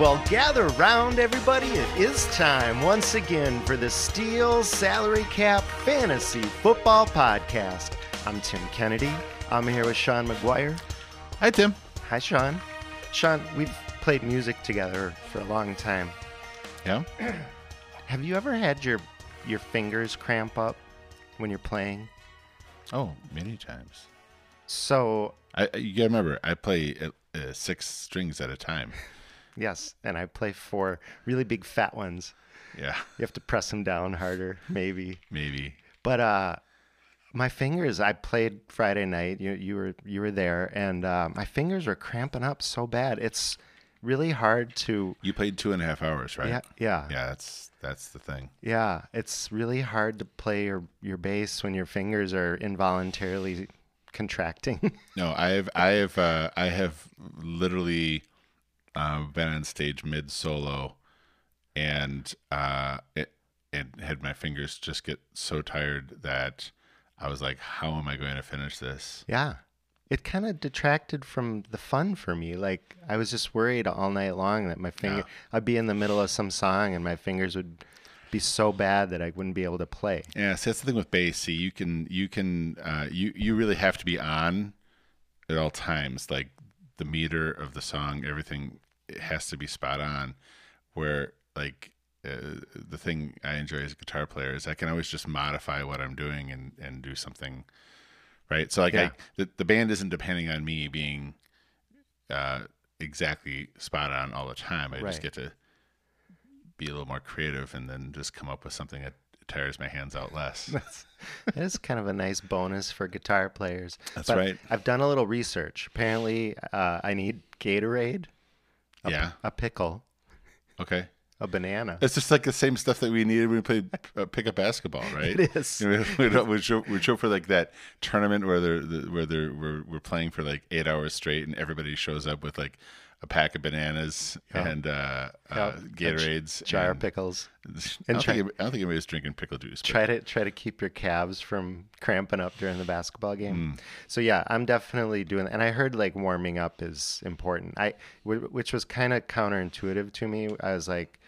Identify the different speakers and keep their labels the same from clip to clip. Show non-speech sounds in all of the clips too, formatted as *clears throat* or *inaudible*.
Speaker 1: Well, gather round, everybody. It is time once again for the STEAL Salary Cap Fantasy Football Podcast. I'm Tim Kennedy. I'm here with Sean McGuire.
Speaker 2: Hi, Tim.
Speaker 1: Hi, Sean. Sean, we've played music together for a long time.
Speaker 2: Yeah. *clears throat*
Speaker 1: Have you ever had your your fingers cramp up when you're playing?
Speaker 2: Oh, many times.
Speaker 1: So,
Speaker 2: I you gotta remember, I play uh, six strings at a time. *laughs*
Speaker 1: yes, and I play four really big fat ones.
Speaker 2: Yeah,
Speaker 1: You have to press them down harder, maybe.
Speaker 2: maybe.
Speaker 1: But uh, my fingers. I played Friday night. You you were you were there, and uh, my fingers were cramping up so bad. It's really hard to.
Speaker 2: You played two and a half hours, right?
Speaker 1: Yeah, yeah,
Speaker 2: Yeah, that's that's the thing.
Speaker 1: yeah. It's really hard to play your your bass when your fingers are involuntarily contracting. *laughs*
Speaker 2: No, I have I have uh, I have literally uh, been on stage mid solo, and uh, it it had my fingers just get so tired that I was like, how am I going to finish this?
Speaker 1: yeah. It kind of detracted from the fun for me. Like I was just worried all night long that my finger.
Speaker 2: Yeah.
Speaker 1: I'd be in the middle of some song and my fingers would be so bad that I wouldn't be able to play.
Speaker 2: Yeah, see, that's the thing with bass. See, you can you can uh, you you really have to be on at all times. Like the meter of the song, everything it has to be spot on. Where like uh, the thing I enjoy as a guitar player is I can always just modify what I'm doing and and do something right. So like
Speaker 1: Yeah.
Speaker 2: I the, the band isn't depending on me being uh, exactly spot on all the time. I
Speaker 1: Right.
Speaker 2: just get to be a little more creative and then just come up with something that tires my hands out less. *laughs*
Speaker 1: That's that is kind of a nice bonus for guitar players.
Speaker 2: That's
Speaker 1: But
Speaker 2: right.
Speaker 1: I've done a little research. Apparently, uh, I need Gatorade,
Speaker 2: yeah.
Speaker 1: a pickle,
Speaker 2: Okay.
Speaker 1: a banana.
Speaker 2: It's just like the same stuff that we needed when we played uh, pickup basketball, *laughs* right?
Speaker 1: It is.
Speaker 2: You know, *laughs* we, we, we, show, we show for like that tournament where they're where they're we're, we're playing for like eight hours straight, and everybody shows up with like a pack of bananas
Speaker 1: Yeah.
Speaker 2: and uh,
Speaker 1: Yeah.
Speaker 2: uh, Gatorades,
Speaker 1: Jar of
Speaker 2: and-
Speaker 1: pickles.
Speaker 2: I
Speaker 1: and
Speaker 2: don't,
Speaker 1: try-
Speaker 2: think, I don't think anybody was drinking pickle juice. but-
Speaker 1: Try to try to keep your calves from cramping up during the basketball game.
Speaker 2: Hmm.
Speaker 1: So yeah, I'm definitely doing. And I heard like warming up is important. I which was kind of counterintuitive to me. I was like,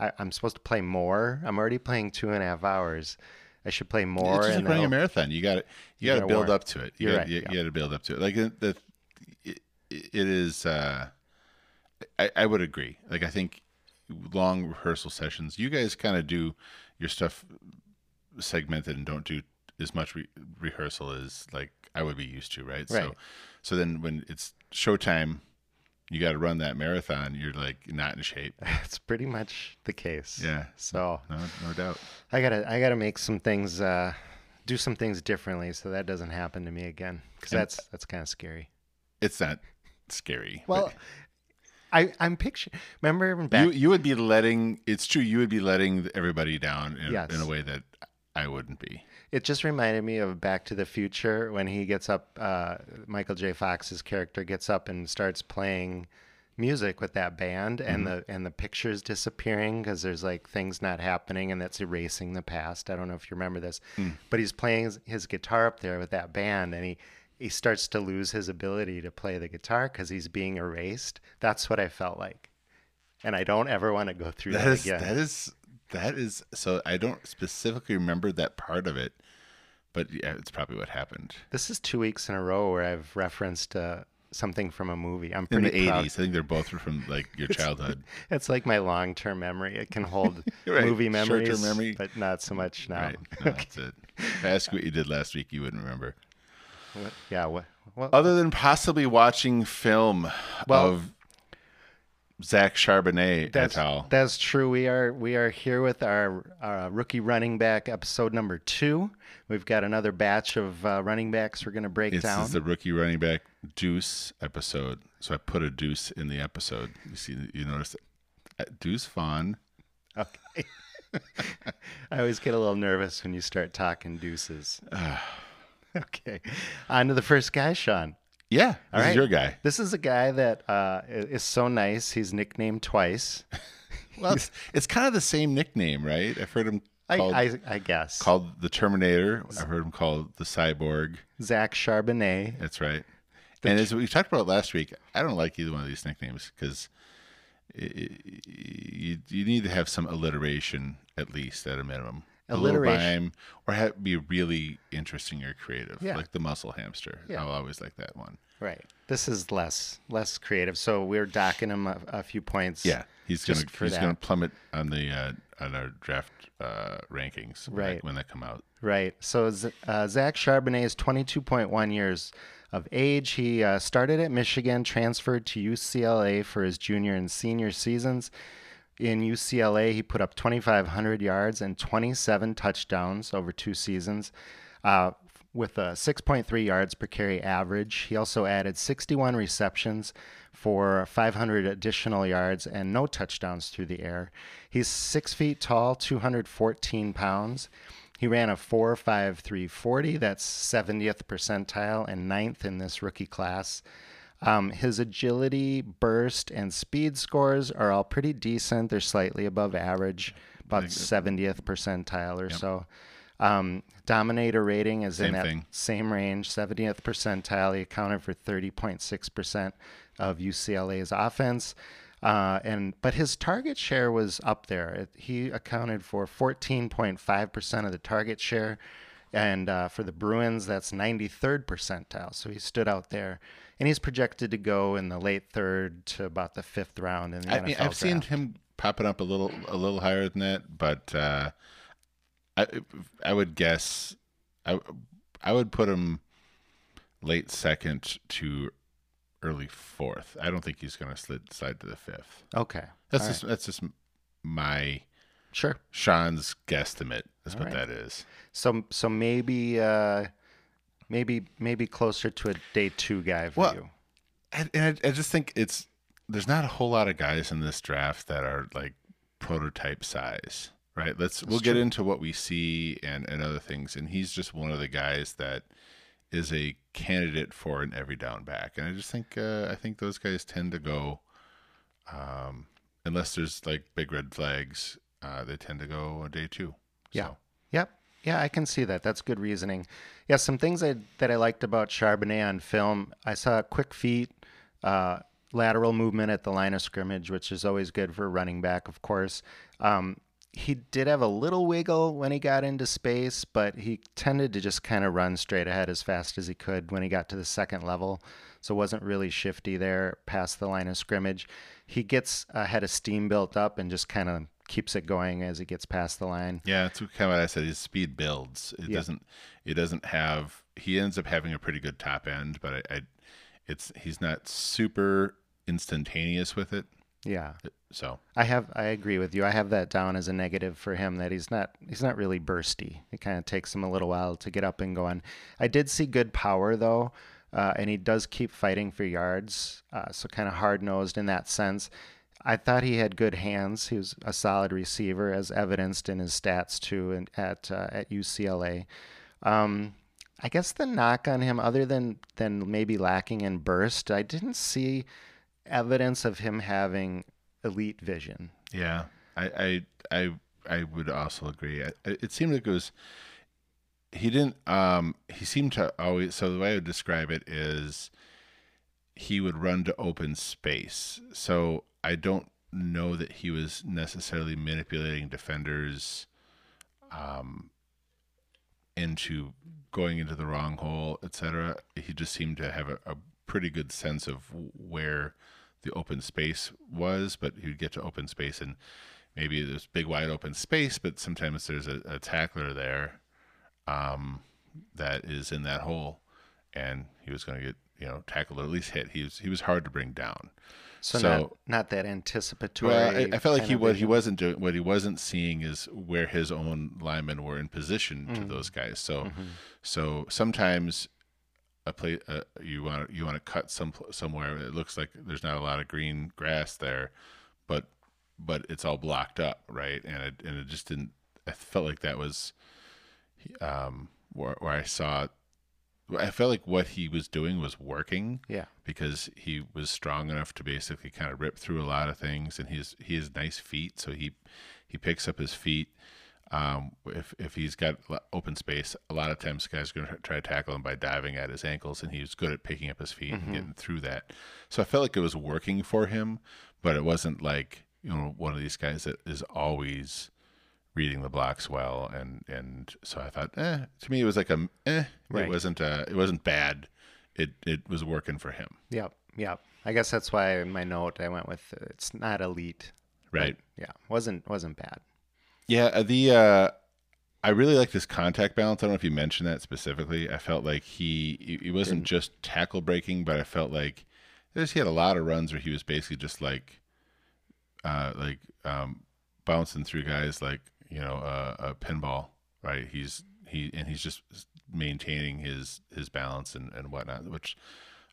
Speaker 1: I, I'm supposed to play more. I'm already playing two and a half hours. I should play more.
Speaker 2: it's just
Speaker 1: and
Speaker 2: like running a marathon. You got to you got to build
Speaker 1: warm.
Speaker 2: up to it. You
Speaker 1: You're
Speaker 2: got
Speaker 1: right,
Speaker 2: you,
Speaker 1: yeah.
Speaker 2: got to build up to it. Like the, the it, it is. Uh, I, I would agree. Like I think long rehearsal sessions. You guys kind of do your stuff segmented and don't do as much re- rehearsal as like I would be used to, right? So,
Speaker 1: Right.
Speaker 2: so so then when it's showtime, you got to run that marathon. You're like not in shape. *laughs*
Speaker 1: It's pretty much the case.
Speaker 2: Yeah.
Speaker 1: So
Speaker 2: No, no doubt.
Speaker 1: I gotta I gotta make some things uh, do some things differently so that doesn't happen to me again because that's that's kind of scary.
Speaker 2: It's not scary.
Speaker 1: Well,
Speaker 2: but-
Speaker 1: I I'm picturing. Remember back
Speaker 2: you you would be letting it's true you would be letting everybody down in,
Speaker 1: Yes.
Speaker 2: in a way that I wouldn't be.
Speaker 1: It just reminded me of Back to the Future when he gets up. Uh, Michael J. Fox's character gets up and starts playing music with that band, and the and the pictures disappearing because there's like things not happening, and that's erasing the past. I don't know if you remember this, but he's playing his, his guitar up there with that band, and he. He starts to lose his ability to play the guitar because he's being erased. That's what I felt like, and I don't ever want to go through that,
Speaker 2: That is
Speaker 1: again.
Speaker 2: that is that is so I don't specifically remember that part of it, but yeah, it's probably what happened
Speaker 1: This is two weeks in a row where I've referenced uh, something from a movie. I'm
Speaker 2: in the
Speaker 1: proud.
Speaker 2: eighties. I think they're both from like your *laughs* childhood.
Speaker 1: It's like my long-term memory. It can hold *laughs*
Speaker 2: Right.
Speaker 1: movie memories,
Speaker 2: memory.
Speaker 1: but not so much now.
Speaker 2: Right. No, *laughs* that's it. If I ask you what you did last week, you wouldn't remember.
Speaker 1: What- yeah. What? Well,
Speaker 2: Other than possibly watching film
Speaker 1: Well,
Speaker 2: of Zach Charbonnet
Speaker 1: That's,
Speaker 2: et al.
Speaker 1: that's true. We are we are here with our, our rookie running back episode number two. We've got another batch of uh, running backs we're going to break
Speaker 2: This
Speaker 1: down.
Speaker 2: This is the rookie running back deuce episode. So I put a deuce in the episode. You see, you notice uh, Deuce Vaughn.
Speaker 1: Okay. *laughs* I always get a little nervous when you start talking deuces. *sighs* *laughs* okay. On to the first guy, Sean.
Speaker 2: Yeah, this
Speaker 1: All
Speaker 2: is
Speaker 1: right.
Speaker 2: your guy.
Speaker 1: This is a guy that uh, is so nice. He's nicknamed twice. *laughs*
Speaker 2: Well, it's, it's kind of the same nickname, right? I've heard him
Speaker 1: I,
Speaker 2: called,
Speaker 1: I, I guess.
Speaker 2: called the Terminator. I've heard him called the Cyborg.
Speaker 1: Zach Charbonnet.
Speaker 2: That's right. And as we talked about last week, I don't like either one of these nicknames because you, you need to have some alliteration at least at a minimum. A
Speaker 1: Alliteration.
Speaker 2: or have, be really interesting or creative,
Speaker 1: Yeah.
Speaker 2: like the muscle hamster.
Speaker 1: Yeah.
Speaker 2: I'll always like that one.
Speaker 1: Right. This is less less creative. So we're docking him a, a few points.
Speaker 2: Yeah, he's gonna he's
Speaker 1: that.
Speaker 2: gonna plummet on the uh, on our draft uh, rankings when,
Speaker 1: Right.
Speaker 2: when they come out.
Speaker 1: Right. So uh, Zach Charbonnet is 22.1 years of age. He uh, started at Michigan, transferred to UCLA for his junior and senior seasons. In UCLA, he put up 2,500 yards and 27 touchdowns over two seasons. Uh, with a 6.3 yards per carry average. He also added 61 receptions for 500 additional yards and no touchdowns through the air. He's six feet tall, 214 pounds. He ran a 4.5340. That's 70th percentile and ninth in this rookie class. Um, his agility, burst, and speed scores are all pretty decent. They're slightly above average, about 70th percentile or so. Um, dominator rating is in that
Speaker 2: thing.
Speaker 1: same range, 70th percentile. He accounted for 30.6% of UCLA's offense. Uh, and but his target share was up there. It, he accounted for 14.5% of the target share, and uh, for the Bruins, that's 93rd percentile. So he stood out there, and he's projected to go in the late third to about the fifth round in the
Speaker 2: I
Speaker 1: NFL
Speaker 2: mean, I've seen
Speaker 1: draft.
Speaker 2: him popping up a little a little higher than that, but uh, I I would guess I I would put him late second to early fourth. I don't think he's going to slid slide to the fifth.
Speaker 1: Okay,
Speaker 2: That's
Speaker 1: All
Speaker 2: just that's just my
Speaker 1: sure.
Speaker 2: Sean's guesstimate. Is
Speaker 1: All
Speaker 2: what
Speaker 1: right.
Speaker 2: that is.
Speaker 1: So so maybe uh, maybe maybe closer to a day two guy for
Speaker 2: Well,
Speaker 1: you.
Speaker 2: And, and I, I just think it's there's not a whole lot of guys in this draft that are like prototype size, right? Let's we'll get into what we see and and other things, and he's just one of the guys that is a candidate for an every down back, and I just think uh, I think those guys tend to go, um, unless there's like big red flags, uh, they tend to go a day two.
Speaker 1: Yeah.
Speaker 2: So,
Speaker 1: Yep. Yeah, I can see that. That's good reasoning. Yeah, some things I, that I liked about Charbonnet on film. I saw quick feet, uh, lateral movement at the line of scrimmage, which is always good for running back, of course. Um, he did have a little wiggle when he got into space, but he tended to just kind of run straight ahead as fast as he could when he got to the second level. So wasn't really shifty there past the line of scrimmage. He gets a head of steam built up and just kind of keeps it going as it gets past the line.
Speaker 2: Yeah, that's kind of what I said. His speed builds. It
Speaker 1: Yeah.
Speaker 2: doesn't. It doesn't have. He ends up having a pretty good top end, but I, I, it's he's not super instantaneous with it.
Speaker 1: Yeah.
Speaker 2: So
Speaker 1: I have I agree with you. I have that down as a negative for him that he's not he's not really bursty. It kind of takes him a little while to get up and going. I did see good power though, uh, and he does keep fighting for yards. Uh, so kind of hard nosed in that sense. I thought he had good hands. He was a solid receiver, as evidenced in his stats too, and at uh, at UCLA. Um, I guess the knock on him, other than than maybe lacking in burst, I didn't see evidence of him having elite vision.
Speaker 2: yeah, I I I, I would also agree. It seemed like it was. He didn't. Um, he seemed to always. So the way I would describe it is, he would run to open space. So I don't know that he was necessarily manipulating defenders um, into going into the wrong hole, etc. He just seemed to have a, a pretty good sense of where the open space was, but he'd get to open space and maybe there's big wide open space, but sometimes there's a, a tackler there um, that is in that hole, and he was going to get you know tackled or at least hit. He was he was hard to bring down.
Speaker 1: So,
Speaker 2: So-
Speaker 1: not, not that anticipatory.
Speaker 2: Well, I, I felt like he what he wasn't doing what he wasn't seeing is where his own linemen were in position
Speaker 1: Mm.
Speaker 2: to those guys. So
Speaker 1: Mm-hmm.
Speaker 2: so sometimes a play uh, you want to you want to cut some somewhere it looks like there's not a lot of green grass there, but but it's all blocked up, right? And it and it just didn't. I felt like that was um where where I saw. I felt like what he was doing was working
Speaker 1: Yeah.
Speaker 2: because he was strong enough to basically kind of rip through a lot of things, and he's he has nice feet, so he he picks up his feet. Um, if if he's got open space, a lot of times guys are going to try to tackle him by diving at his ankles, and he was good at picking up his feet and getting through that. So I felt like it was working for him, but it wasn't like you know one of these guys that is always reading the blocks well, and and so I thought, eh, to me it was like a eh,
Speaker 1: Right.
Speaker 2: it wasn't uh it wasn't bad, it it was working for him.
Speaker 1: Yep. Yep. I guess that's why in my note I went with uh, it's not elite.
Speaker 2: Right.
Speaker 1: yeah. Wasn't wasn't bad.
Speaker 2: Yeah, uh, the uh I really like this contact balance. I don't know if you mentioned that specifically. I felt like he he- wasn't just tackle breaking, but I felt like there's he had a lot of runs where he was basically just like uh like um bouncing through guys like, you know, uh, a pinball, right? He's he and he's just maintaining his his balance and and whatnot, which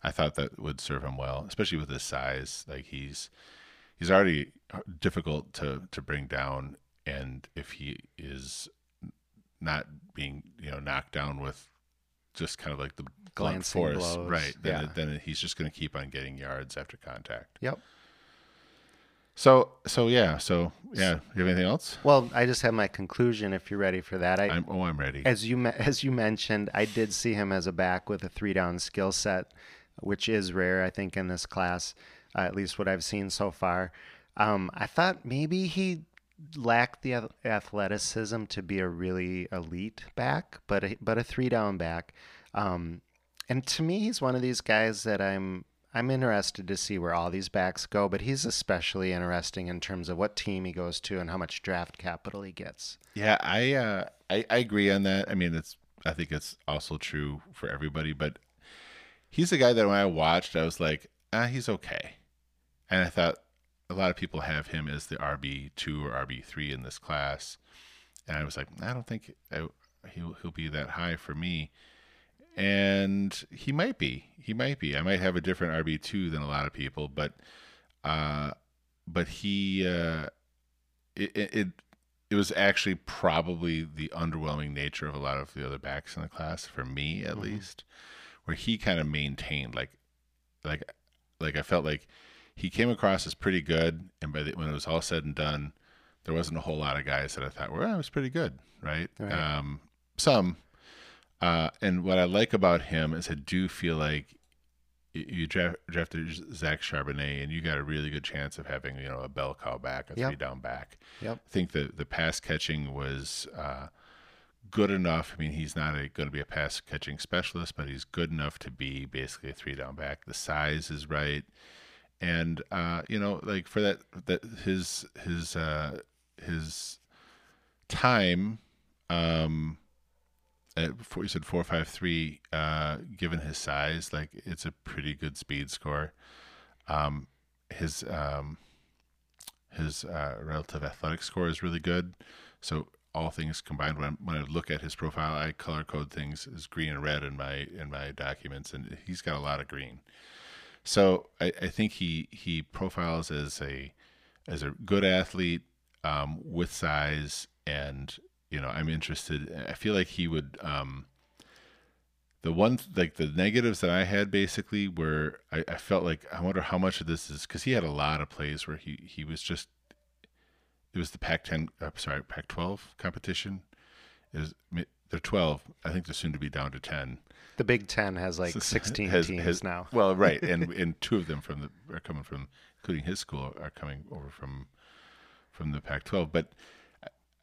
Speaker 2: I thought that would serve him well, especially with his size. Like he's he's already difficult to to bring down, and if he is not being you know knocked down with just kind of like the blunt
Speaker 1: Glancing
Speaker 2: force,
Speaker 1: blows,
Speaker 2: right? Then
Speaker 1: yeah.
Speaker 2: then he's just going to keep on getting yards after contact.
Speaker 1: Yep.
Speaker 2: So so yeah so yeah. You have anything else?
Speaker 1: Well, I just have my conclusion. If you're ready for that, I
Speaker 2: I'm oh I'm ready.
Speaker 1: as you as you mentioned, I did see him as a back with a three down skill set, which is rare, I think, in this class, uh, at least what I've seen so far. Um, I thought maybe he lacked the athleticism to be a really elite back, but a, but a three down back. Um, and to me, he's one of these guys that I'm I'm interested to see where all these backs go, but he's especially interesting in terms of what team he goes to and how much draft capital he gets.
Speaker 2: Yeah, I, uh, I I agree on that. I mean, it's I think it's also true for everybody, but he's a guy that when I watched, I was like, ah, he's okay, and I thought a lot of people have him as the RB two or RB three in this class, and I was like, I don't think I, he'll he'll be that high for me, and he might be. He might be. I might have a different RB two than a lot of people, but uh, but he uh, it, it it was actually probably the underwhelming nature of a lot of the other backs in the class for me at least where he kind of maintained like like like I felt like he came across as pretty good and by the, when it was all said and done there wasn't a whole lot of guys that I thought well, it was pretty good right,
Speaker 1: Right.
Speaker 2: um some uh and what I like about him is I do feel like you draft, drafted Zach Charbonnet, and you got a really good chance of having you know a bell cow back, a
Speaker 1: Yep.
Speaker 2: three down back.
Speaker 1: Yep.
Speaker 2: I think the the pass catching was uh, good enough. I mean, he's not going to be a pass catching specialist, but he's good enough to be basically a three down back. The size is right, and uh, you know, like for that that his his uh, his time. Um, at four, you said four five three. Uh, given his size, like it's a pretty good speed score. Um, his um, his uh, relative athletic score is really good. So all things combined, when, when I look at his profile, I color code things as green and red in my in my documents, and he's got a lot of green. So I, I think he he profiles as a as a good athlete um, with size, and you know I'm interested. I feel like he would. Um, the one like the negatives that I had basically were I, I felt like I wonder how much of this is because he had a lot of plays where he he was just it was the Pac-10 uh, sorry Pac-12 competition it was they're 12 I think they're soon to be down to 10
Speaker 1: The Big Ten has like
Speaker 2: So- *laughs*
Speaker 1: 16
Speaker 2: has-
Speaker 1: teams
Speaker 2: has-
Speaker 1: now.
Speaker 2: well *laughs* right and and two of them from the are coming from including his school are coming over from from the Pac-12 but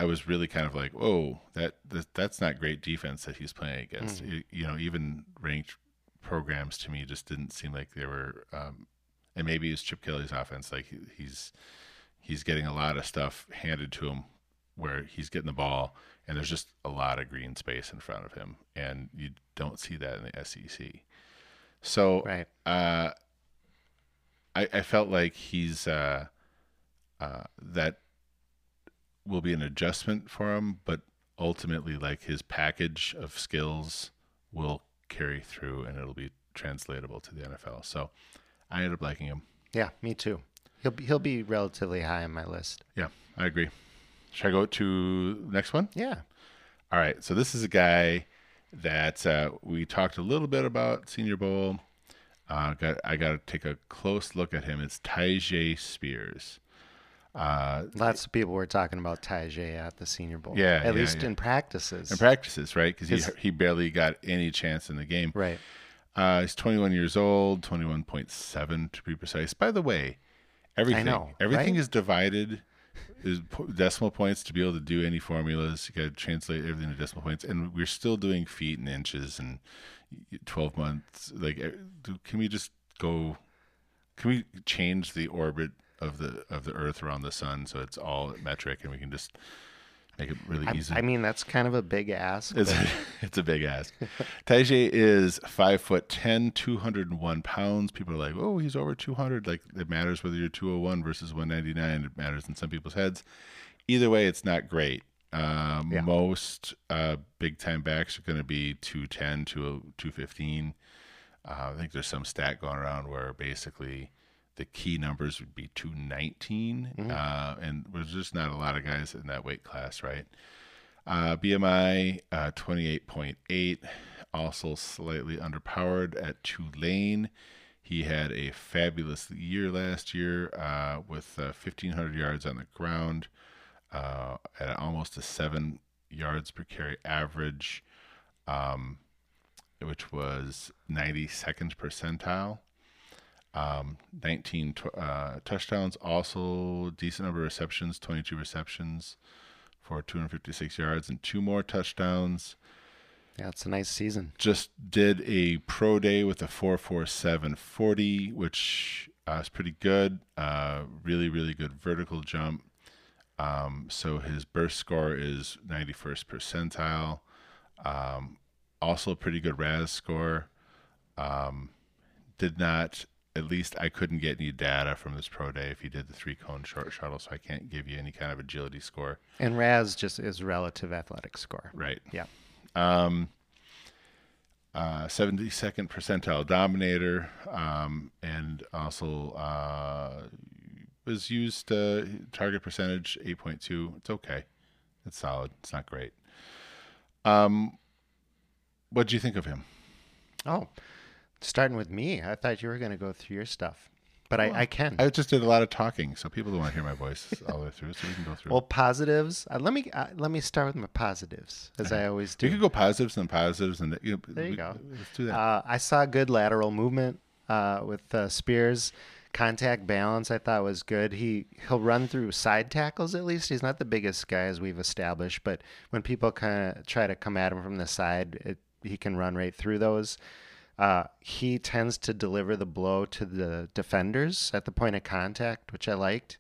Speaker 2: I- was really kind of like, "Whoa, that, that that's not great defense that he's playing against." You, you know, even ranked programs to me just didn't seem like they were. Um, and maybe it's Chip Kelly's offense. Like he- he's he's getting a lot of stuff handed to him where he's getting the ball and there's just a lot of green space in front of him, and you don't see that in the SEC. So
Speaker 1: Right.
Speaker 2: uh, I, I felt like he's uh, uh, that will be an adjustment for him, but ultimately, like his package of skills will carry through, and it'll be translatable to the NFL. So I ended up liking him.
Speaker 1: Yeah, me too. He'll be, he'll be relatively high on my list.
Speaker 2: Yeah, I agree. Should I go to next one?
Speaker 1: Yeah.
Speaker 2: All right. So this is a guy that uh, we talked a little bit about Senior Bowl. Uh, got I got to take a close look at him. It's Tyjae Spears. Uh,
Speaker 1: Lots of people were talking about Tyjae at the Senior Bowl.
Speaker 2: Yeah,
Speaker 1: At
Speaker 2: yeah,
Speaker 1: least
Speaker 2: yeah.
Speaker 1: in practices.
Speaker 2: in practices, right? Because he he barely got any chance in the game.
Speaker 1: right.
Speaker 2: Uh, he's 21 years old, 21.7 to be precise. By the way, everything
Speaker 1: know,
Speaker 2: everything
Speaker 1: right?
Speaker 2: is divided is decimal points to be able to do any formulas. You got to translate everything to decimal points, and we're still doing feet and inches and 12 months. Like, eh, can we just go? Can we change the orbit of the of the Earth around the sun so it's all metric, and we can just make it really
Speaker 1: I,
Speaker 2: easy?
Speaker 1: I mean, that's kind of a big ask.
Speaker 2: It's
Speaker 1: but- *laughs*
Speaker 2: it's a big ass. Tyjae is five foot 10, 201 pounds. People are like, oh, he's over 200. Like, it matters whether you're 201 versus 199. It matters in some people's heads. Either way, it's not great. Um,
Speaker 1: Yeah.
Speaker 2: Most uh, big time backs are going to be 210 to 215. Uh, I think there's some stat going around where basically the key numbers would be 219. Uh, and there's just not a lot of guys in that weight class, right? Uh, BMI uh, 28.8, also slightly underpowered at Tulane. He had a fabulous year last year uh, with uh, 1,500 yards on the ground uh, at almost a seven yards per carry average, um, which was 92nd percentile. Um, 19 uh, touchdowns, also decent number of receptions, 22 receptions for 256 yards and two more touchdowns.
Speaker 1: yeah, it's a nice season.
Speaker 2: Just did a pro day with a 44740, which uh, is pretty good. Uh, really, really good vertical jump. Um, so his burst score is 91st percentile. Um, also, a pretty good RAS score. Um, did not, at least I couldn't get any data from this pro day if he did the three cone short shuttle, so I can't give you any kind of agility score.
Speaker 1: And RAS just is relative athletic score.
Speaker 2: Right.
Speaker 1: Yeah.
Speaker 2: Um, uh, 72nd percentile dominator, um, and also uh, was used uh, target percentage 8.2. It's okay. It's solid. It's not great. Um, what do you think of him?
Speaker 1: Oh, starting with me. I thought you were going to go through your stuff, but I, I can.
Speaker 2: I just did a lot of talking, so people don't want to hear my voice all the way through, so we can go through.
Speaker 1: well, positives. Uh, let me uh, let me start with my positives, as I always do.
Speaker 2: you could go positives and positives, and you know,
Speaker 1: There you
Speaker 2: we-
Speaker 1: go.
Speaker 2: Let's do that.
Speaker 1: Uh, I saw good lateral movement uh, with uh, Spears. Contact balance, I thought was good. He he'll run through side tackles at least. He's not the biggest guy as we've established, but when people kind of try to come at him from the side, it, he can run right through those. Uh, he tends to deliver the blow to the defenders at the point of contact, which I liked.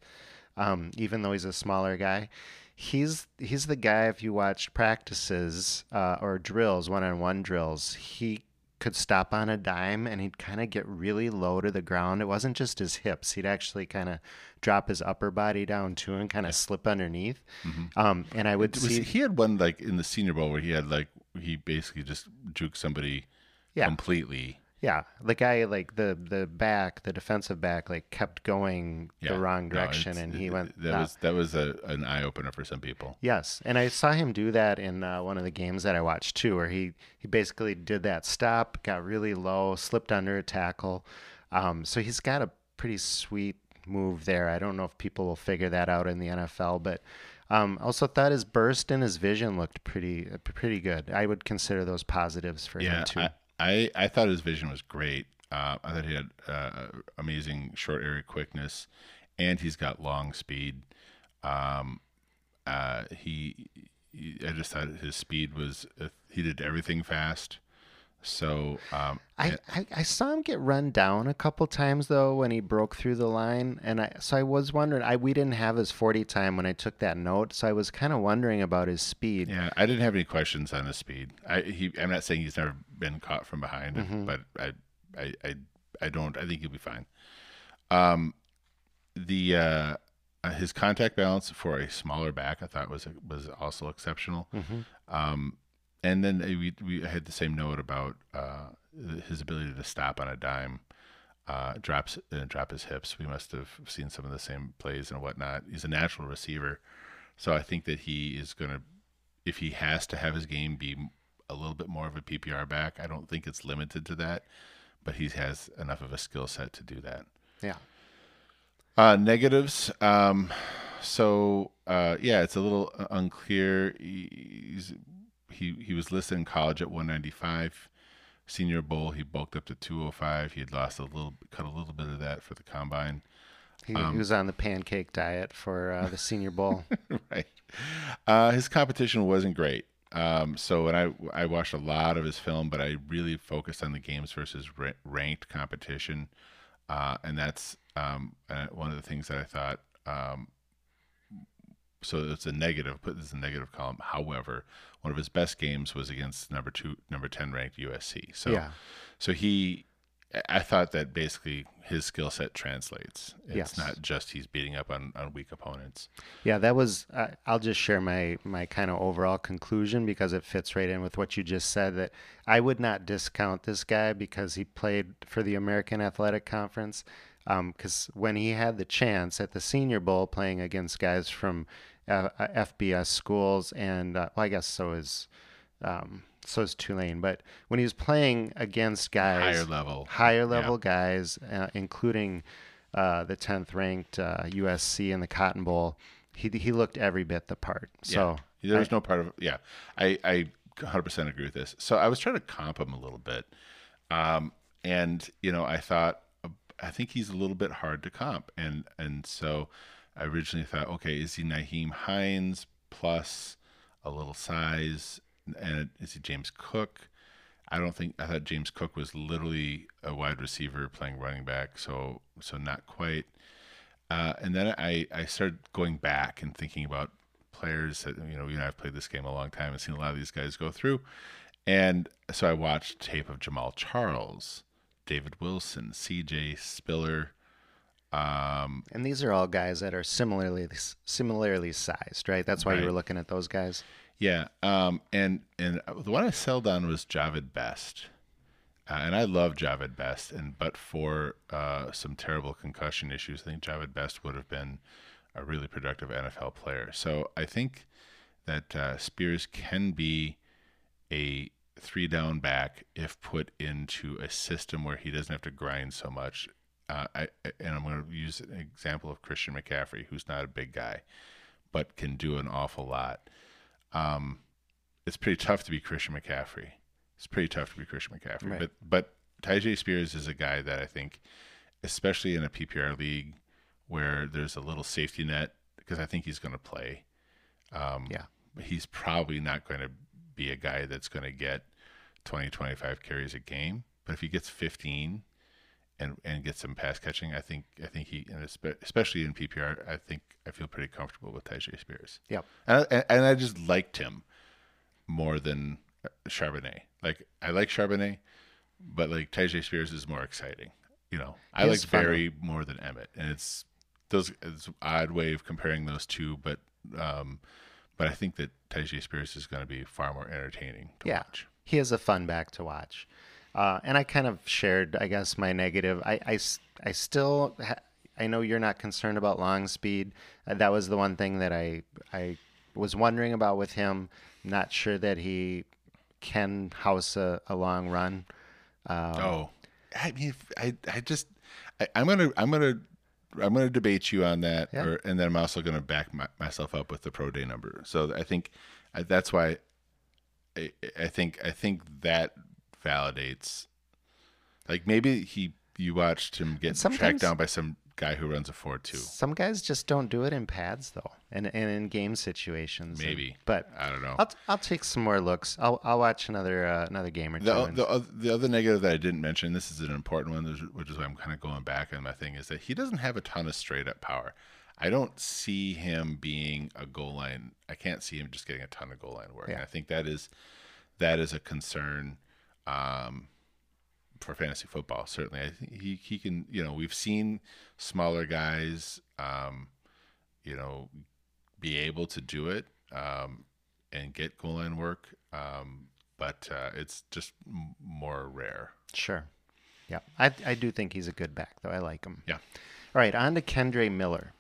Speaker 1: Um, even though he's a smaller guy, he's he's the guy. If you watched practices uh, or drills, one-on-one drills, he could stop on a dime and he'd kind of get really low to the ground. It wasn't just his hips; he'd actually kind of drop his upper body down too and kind of slip underneath. Um, and I would
Speaker 2: Mm-hmm. Was
Speaker 1: see,
Speaker 2: he had one like in the Senior Bowl where he had like he basically just juked somebody
Speaker 1: Yeah.
Speaker 2: completely.
Speaker 1: yeah, the guy like the the back, the defensive back, like kept going
Speaker 2: Yeah.
Speaker 1: the wrong direction,
Speaker 2: it's-
Speaker 1: and he
Speaker 2: it-
Speaker 1: went.
Speaker 2: That
Speaker 1: nah.
Speaker 2: was that was a, an eye opener for some people.
Speaker 1: Yes, and I saw him do that in uh, one of the games that I watched too, where he he basically did that stop, got really low, slipped under a tackle. Um, so he's got a pretty sweet move there. I don't know if people will figure that out in the NFL, but um, also thought his burst and his vision looked pretty pretty good. I would consider those positives for
Speaker 2: Yeah,
Speaker 1: him too.
Speaker 2: I, I I thought his vision was great. Uh, I thought he had uh, amazing short area quickness, and he's got long speed. Um, uh, he, he I just thought his speed was uh, he did everything fast. So um,
Speaker 1: I, I, I saw him get run down a couple times though when he broke through the line, and I so I was wondering. I we didn't have his forty time when I took that note, so I was kind of wondering about his speed.
Speaker 2: Yeah, I didn't have any questions on his speed. I he, I'm not saying he's never been caught from behind,
Speaker 1: Mm-hmm.
Speaker 2: but I, I I I don't. I think he'll be fine. Um, the uh, uh, his contact balance for a smaller back, I thought was was also exceptional.
Speaker 1: Mm-hmm.
Speaker 2: Um, and then we we had the same note about uh, his ability to stop on a dime. Uh, drops uh, drop his hips. We must have seen some of the same plays and whatnot. He's a natural receiver, so I think that he is going to, if he has to have his game be a little bit more of a PPR back, I don't think it's limited to that, but he has enough of a skill set to do that.
Speaker 1: Yeah.
Speaker 2: Uh, negatives. Um, so uh, yeah, it's a little unclear. He's, he he was listed in college at 195. Senior Bowl, he bulked up to 205. He had lost a little, cut a little bit of that for the combine.
Speaker 1: He,
Speaker 2: Um,
Speaker 1: he was on the pancake diet for uh, the Senior Bowl. *laughs*
Speaker 2: right. Uh, his competition wasn't great. Um, so when I I watched a lot of his film, but I really focused on the games versus ra- ranked competition, uh, and that's um, uh, one of the things that I thought. Um, so it's a negative. Put this in the negative column. However, one of his best games was against number two, number ten ranked USC. So
Speaker 1: Yeah.
Speaker 2: so he. I thought that basically his skill set translates. It's
Speaker 1: Yes.
Speaker 2: not just he's beating up on, on weak opponents.
Speaker 1: Yeah, that was. Uh, I'll just share my my kind of overall conclusion because it fits right in with what you just said. That I would not discount this guy because he played for the American Athletic Conference. Because when he had the chance at the Senior Bowl, playing against guys from uh, FBS schools, and uh, well, I guess so is um, so is Tulane. But when he was playing against guys
Speaker 2: Higher level.
Speaker 1: higher level guys, uh, including uh, the 10th ranked uh, USC in the Cotton Bowl. He, he looked every bit the part. So
Speaker 2: Yeah. there was no part of yeah. I I 100% agree with this. So I was trying to comp him a little bit, um, and you know I thought I think he's a little bit hard to comp, and and so I originally thought, okay, is he Nyheim Hines plus a little size, and is he James Cook? I don't think I thought James Cook was literally a wide receiver playing running back, so so not quite. Uh, and then I, I started going back and thinking about players that you know you and I've played this game a long time and seen a lot of these guys go through, and so I watched tape of Jamaal Charles, David Wilson, C.J. Spiller. Um,
Speaker 1: and these are all guys that are similarly similarly sized, right? That's why you were looking at those guys.
Speaker 2: Yeah, um, and and the one I settled on was Jahvid Best, uh, and I love Jahvid Best, and but for uh, some terrible concussion issues, I think Jahvid Best would have been a really productive NFL player. So I think that uh, Spears can be a three down back if put into a system where he doesn't have to grind so much. Uh, I, and I'm going to use an example of Christian McCaffrey, who's not a big guy, but can do an awful lot. Um, it's pretty tough to be Christian McCaffrey. It's pretty tough to be Christian McCaffrey.
Speaker 1: Right.
Speaker 2: But but Tyjae Spears is a guy that I think, especially in a PPR league where there's a little safety net, because I think he's going to play. Um,
Speaker 1: Yeah.
Speaker 2: He's probably not going to be a guy that's going to get 20, 25 carries a game. But if he gets 15 and and gets some pass catching, I think I think he, and especially in PPR, I think I feel pretty comfortable with Tyjae Spears.
Speaker 1: Yeah,
Speaker 2: And I, and I just liked him more than uh, Charbonnet. Like I like Charbonnet, but like Tyjae Spears is more exciting. You know, I like. Barry more than Emmett, and it's those it's an odd way of comparing those two, but um, but I think that Tyjae Spears is going to be far more entertaining to
Speaker 1: Yeah.
Speaker 2: watch.
Speaker 1: He is a fun back to watch. Uh, and I kind of shared, I guess, my negative. I I still, ha- I know you're not concerned about long speed. Uh, that was the one thing that I, I was wondering about with him. Not sure that he can house a, a long run. Um,
Speaker 2: Oh, I mean, I I just I, I'm gonna I'm gonna I'm gonna debate you on that,
Speaker 1: Yeah.
Speaker 2: or, and then I'm also gonna back my, myself up with the pro day number. So I think I, that's why I, I think I think that validates. Like maybe he you watched him get tracked down by some guy who runs a four two.
Speaker 1: Some guys just don't do it in pads though, and and in game situations.
Speaker 2: Maybe,
Speaker 1: but
Speaker 2: I don't know.
Speaker 1: I'll I'll take some more looks. I'll I'll watch another uh, another game or two.
Speaker 2: The,
Speaker 1: and-
Speaker 2: the, the other negative that I didn't mention, this is an important one, which- which is why I'm kind of going back on my thing, is that he doesn't have a ton of straight up power. I don't see him being a goal line. I can't see him just getting a ton of goal line work. And I think that is that is a concern um, for fantasy football. Certainly, I think he he can. You know, we've seen smaller guys, um, you know, be able to do it um, and get goal line work, um, but uh, it's just m- more rare.
Speaker 1: Sure. Yeah, I I do think he's a good back though. I like him.
Speaker 2: Yeah.
Speaker 1: All right, on to Kendre Miller.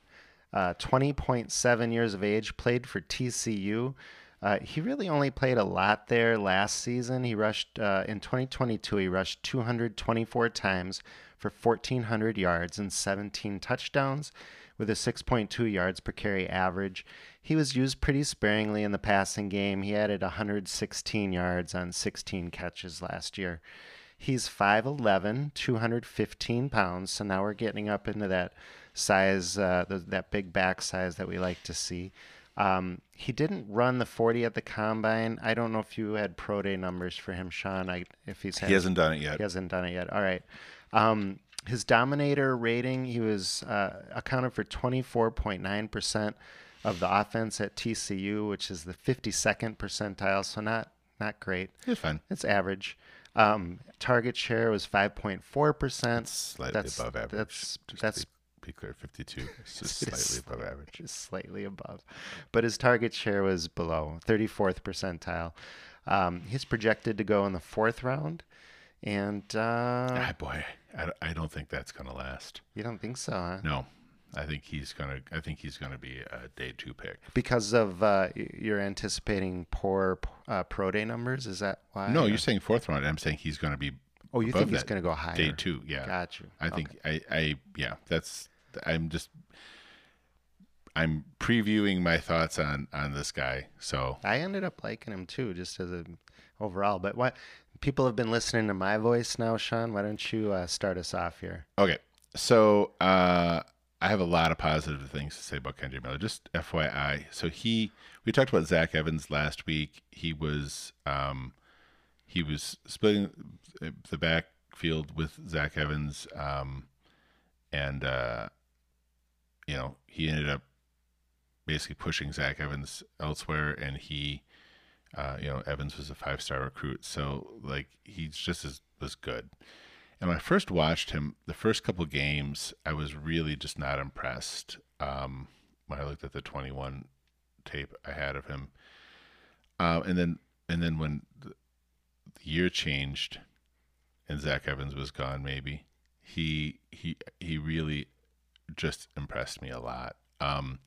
Speaker 1: Uh, 20.7 years of age, played for TCU. Uh, he really only played a lot there last season. He rushed uh, in 2022. He rushed 224 times for 1,400 yards and 17 touchdowns, with a 6.2 yards per carry average. He was used pretty sparingly in the passing game. He added 116 yards on 16 catches last year. He's 5'11, 215 pounds. So now we're getting up into that size, uh, th- that big back size that we like to see. Um, he didn't run the 40 at the combine. I don't know if you had pro day numbers for him, Sean. I, if he's had,
Speaker 2: He hasn't done it yet.
Speaker 1: he hasn't done it yet. All right. Um, his dominator rating, he was uh, accounted for 24.9% of the offense at TCU, which is the 52nd percentile. So not not great.
Speaker 2: He's fine.
Speaker 1: It's average. Um, target share was 5.4%.
Speaker 2: Slightly
Speaker 1: That's-
Speaker 2: above average.
Speaker 1: that's- that's-
Speaker 2: be, clear, 52. *laughs* It's just
Speaker 1: It is
Speaker 2: slightly above average. *laughs*
Speaker 1: Just slightly above. But his target share was below, 34th percentile. Um, he's projected to go in the fourth round. And uh,
Speaker 2: Ah, boy, I, don't- I don't think that's going to last.
Speaker 1: you don't think so, huh?
Speaker 2: No, I think he's gonna. I think he's gonna be a day two pick.
Speaker 1: Because of uh, you're anticipating poor uh, pro day numbers? Is that why?
Speaker 2: No,
Speaker 1: or-
Speaker 2: you're saying fourth round. I'm saying he's going to be.
Speaker 1: Oh, you think he's going to go higher?
Speaker 2: Day two, yeah.
Speaker 1: Got you.
Speaker 2: I think I, I yeah, that's I'm just I'm previewing my thoughts on on this guy. So
Speaker 1: I ended up liking him too, just as a overall. But what people have been listening to my voice now, Sean. Why don't you uh, start us off here?
Speaker 2: okay, so uh, I have a lot of positive things to say about Kendre Miller. Just FYI, so he we talked about Zach Evans last week. He was um, he was splitting the backfield with Zach Evans, um, and uh, you know he ended up basically pushing Zach Evans elsewhere, and he, uh, you know, Evans was a five star recruit, so like he's just as was good. And when I first watched him, the first couple games, I was really just not impressed. Um, when I looked at the 21 tape I had of him, uh, and then and then when the, the year changed, and Zach Evans was gone, maybe he he he really just impressed me a lot. Um,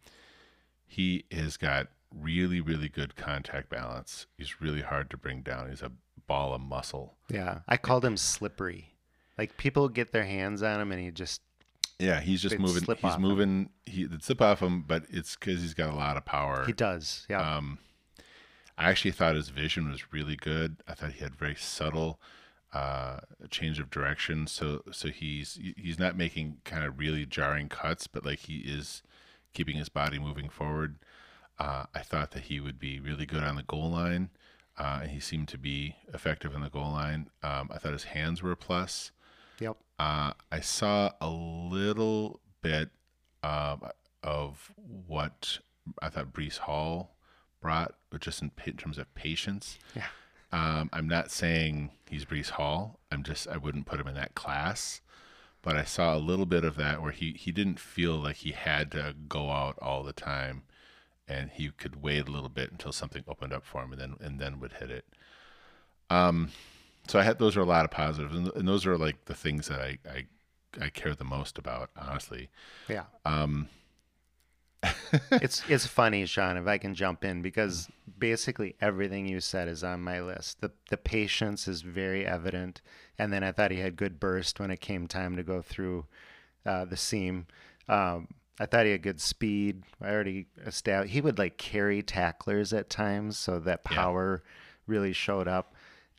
Speaker 2: he has got really really good contact balance. He's really hard to bring down. He's a ball of muscle.
Speaker 1: Yeah, I called him slippery. Like people get their hands on him, and he just
Speaker 2: Yeah, he's just moving. He's
Speaker 1: off him.
Speaker 2: moving. He would slip off him, but it's because he's got a lot of power.
Speaker 1: he does. Yeah,
Speaker 2: Um, I actually thought his vision was really good. I thought he had very subtle uh, change of direction. So so he's he's not making kind of really jarring cuts, but like he is keeping his body moving forward. Uh, I thought that he would be really good on the goal line, uh, and he seemed to be effective on the goal line. Um, I thought his hands were a plus.
Speaker 1: yep.
Speaker 2: Uh, I saw a little bit um, of what I thought Breece Hall brought, but just in, in terms of patience.
Speaker 1: Yeah.
Speaker 2: Um, I'm not saying he's Breece Hall. I'm just I wouldn't put him in that class. But I saw a little bit of that where he, he didn't feel like he had to go out all the time, and he could wait a little bit until something opened up for him, and then and then would hit it. Um, so I had those are a lot of positives, and, and those are like the things that I, I I care the most about, honestly.
Speaker 1: Yeah.
Speaker 2: Um,
Speaker 1: it's it's funny, Sean, if I can jump in because basically everything you said is on my list. The the patience is very evident, and then I thought he had good burst when it came time to go through uh, the seam. Um, I thought he had good speed. I already established he would like carry tacklers at times, so that
Speaker 2: Yeah.
Speaker 1: power really showed up.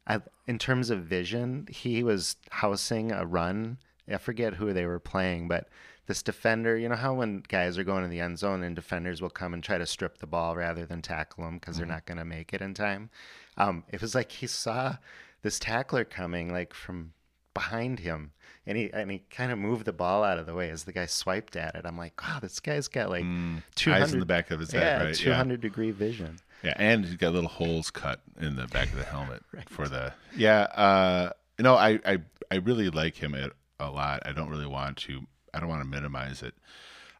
Speaker 1: I, in terms of vision, he was housing a run. I forget who they were playing, but this defender. You know how when guys are going in the end zone and defenders will come and try to strip the ball rather than tackle them because they're not going to make it in time. Um, it was like he saw this tackler coming like from behind him and he and he kind of moved the ball out of the way as the guy swiped at it. I'm like, wow, this guy's got like
Speaker 2: Mm,
Speaker 1: 200
Speaker 2: eyes in the back of his
Speaker 1: yeah,
Speaker 2: head, right?
Speaker 1: 200 degree vision.
Speaker 2: Yeah. yeah, and he's got little holes cut in the back of the helmet *laughs* for the. Yeah, uh, know, I, I I really like him a lot. I don't really want to. I don't want to minimize it.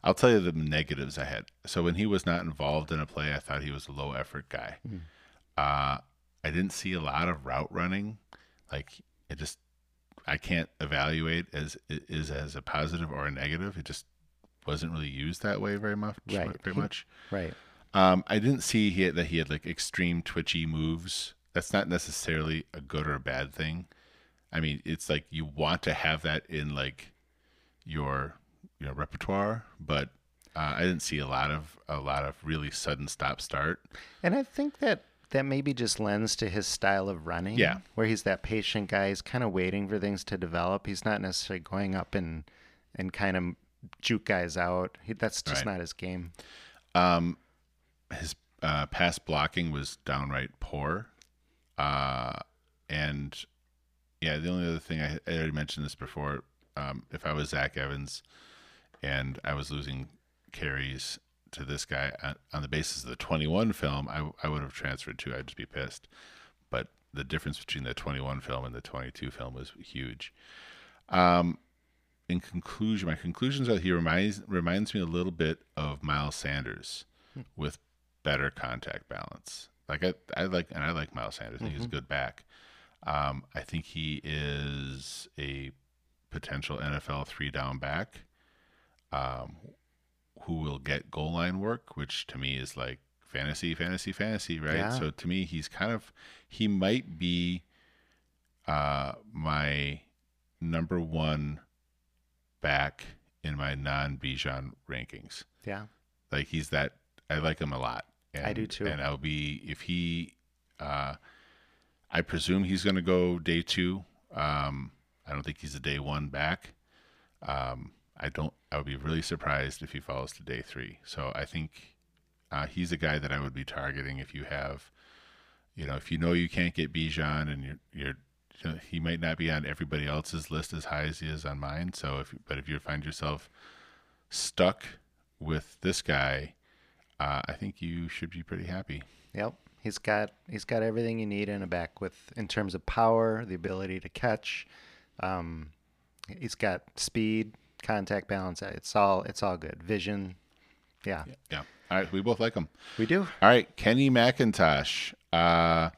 Speaker 2: I'll tell you the negatives I had. So when he was not involved in a play, I thought he was a low effort guy. Uh, I didn't see a lot of route running. Like it just, I can't evaluate as is as a positive or a negative. It just wasn't really used that way very much.
Speaker 1: Right.
Speaker 2: Very much.
Speaker 1: Right.
Speaker 2: Um, I didn't see he had, that he had like extreme twitchy moves. That's not necessarily a good or a bad thing. I mean, it's like you want to have that in like your your repertoire, but uh, I didn't see a lot of a lot of really sudden stop start.
Speaker 1: And I think that that maybe just lends to his style of running.
Speaker 2: Yeah.
Speaker 1: Where he's that patient guy. He's kind of waiting for things to develop. He's not necessarily going up and and kind of juke guys out. He, that's just
Speaker 2: Right.
Speaker 1: not his game.
Speaker 2: Um, his uh, pass blocking was downright poor. Uh, and yeah, the only other thing I, I already mentioned this before. Um, if I was Zach Evans and I was losing carries to this guy on, the basis of the 21 film, I, I would have transferred to. I'd just be pissed. But the difference between the 21 film and the 22 film was huge. Um, in conclusion, my conclusions are he reminds reminds me a little bit of Miles Sanders with better contact balance. Like I, I like and I like Miles Sanders. I think he's a good back. Um, I think he is a potential NFL three down back, um, who will get goal line work, which to me is like fantasy, fantasy, fantasy, right?
Speaker 1: Yeah.
Speaker 2: So to me, he's kind of he might be uh, my number one back in my non Bijan rankings.
Speaker 1: Yeah.
Speaker 2: Like he's that I like him a lot. And,
Speaker 1: I do too.
Speaker 2: And I'll be if he uh I presume he's gonna go day two. Um I don't think he's a day one back. Um I don't I would be really surprised if he falls to day three. So I think uh, he's a guy that I would be targeting if you have you know, if you know you can't get Bijan and you're you're you know, he might not be on everybody else's list as high as he is on mine. So if but if you find yourself stuck with this guy, uh, I think you should be pretty happy.
Speaker 1: Yep. He's got he's got everything you need in a back with in terms of power, the ability to catch. Um, he's got speed, contact balance. It's all it's all good. Vision. Yeah.
Speaker 2: Yeah. All right. We both like him.
Speaker 1: We do.
Speaker 2: All right. Kenny McIntosh, uh,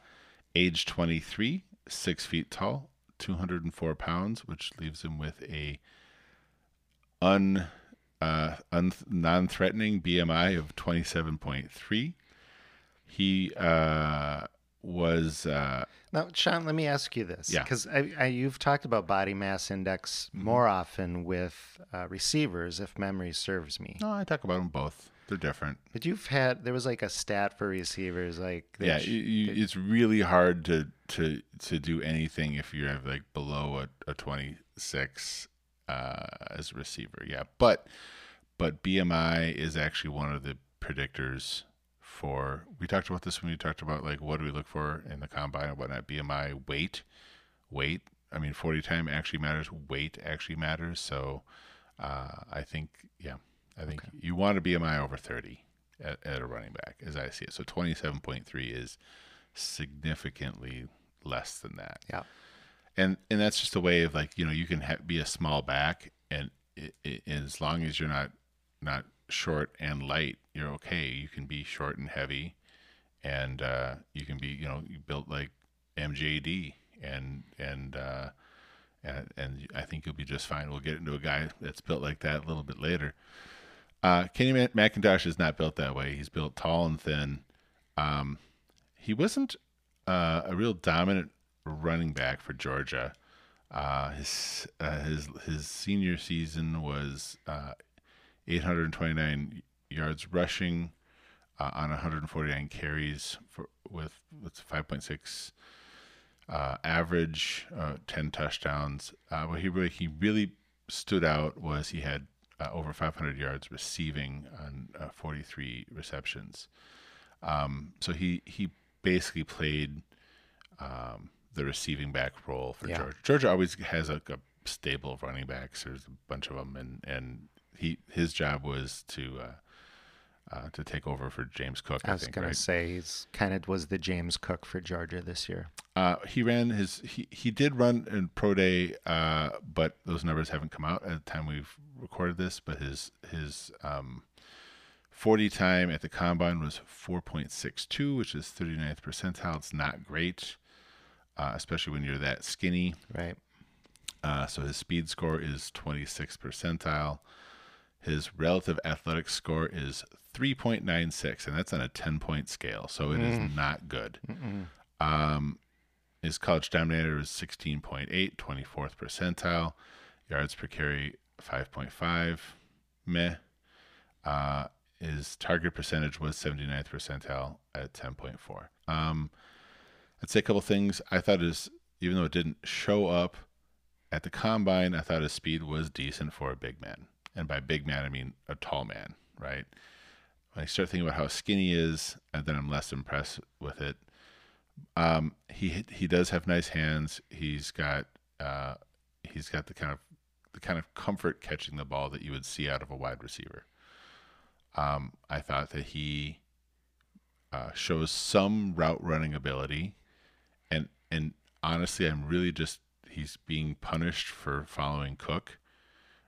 Speaker 2: age 23, six feet tall, 204 pounds, which leaves him with a un, uh, un non-threatening BMI of 27.3. He uh, was uh,
Speaker 1: Now, Sean, let me ask you this.
Speaker 2: Yeah.
Speaker 1: Because I, I, you've talked about body mass index more often with uh, receivers, if memory serves me.
Speaker 2: no, I talk about them both. They're different.
Speaker 1: But you've had there was like a stat for receivers, like
Speaker 2: yeah,
Speaker 1: sh-
Speaker 2: you, you, it's really hard to to to do anything if you're like below a, a 26 uh, as a receiver. Yeah, but but BMI is actually one of the predictors for. We talked about this when we talked about like what do we look for in the combine and whatnot. BMI, weight, weight. I mean, 40 time actually matters. Weight actually matters. So uh, I think yeah, I think you want a BMI over 30 at, at a running back, as I see it. So 27.3 is significantly less than that.
Speaker 1: yeah.
Speaker 2: And and that's just a way of like you know you can ha- be a small back, and i i as long as you're not not short and light, you're okay. You can be short and heavy, and uh, you can be you know you built like MJD, and and uh, and and I think you'll be just fine. We'll get into a guy that's built like that a little bit later. Uh, Kenny McIntosh is not built that way. He's built tall and thin. Um, he wasn't uh, a real dominant running back for Georgia. Uh, his uh, his his senior season was uh, 829 yards rushing uh, on 149 carries for with with 5.6 uh, average, uh, 10 touchdowns. Uh, what he really he really stood out was he had uh, over 500 yards receiving on uh, 43 receptions. Um, so he he basically played um, the receiving back role for
Speaker 1: Yeah.
Speaker 2: Georgia. Georgia always has a, a stable of running backs. There's a bunch of them, and and he his job was to uh, uh, to take over for James Cook. I,
Speaker 1: I was
Speaker 2: think,
Speaker 1: gonna
Speaker 2: right?
Speaker 1: say he's kind of was the James Cook for Georgia this year.
Speaker 2: Uh, he ran his he, he did run in pro day, uh, but those numbers haven't come out at the time we've recorded this. But his his um, forty time at the combine was four point six two, which is 39th percentile. It's not great, uh, especially when you're that skinny.
Speaker 1: Right.
Speaker 2: Uh, so his speed score is 26th percentile. His relative athletic score is 3.96, and that's on a 10 point scale. So it is not good. Um, his college dominator is 16.8, 24th percentile. Yards per carry, 5.5. Meh. Uh, his target percentage was 79th percentile at 10.4. Um, I'd say a couple things. I thought his, even though it didn't show up at the combine, I thought his speed was decent for a big man. And by big man, I mean a tall man, right? When I start thinking about how skinny is, and then I'm less impressed with it. Um, he he does have nice hands. He's got uh, he's got the kind of the kind of comfort catching the ball that you would see out of a wide receiver. Um, I thought that he uh, shows some route running ability, and and honestly, I'm really just he's being punished for following Cook,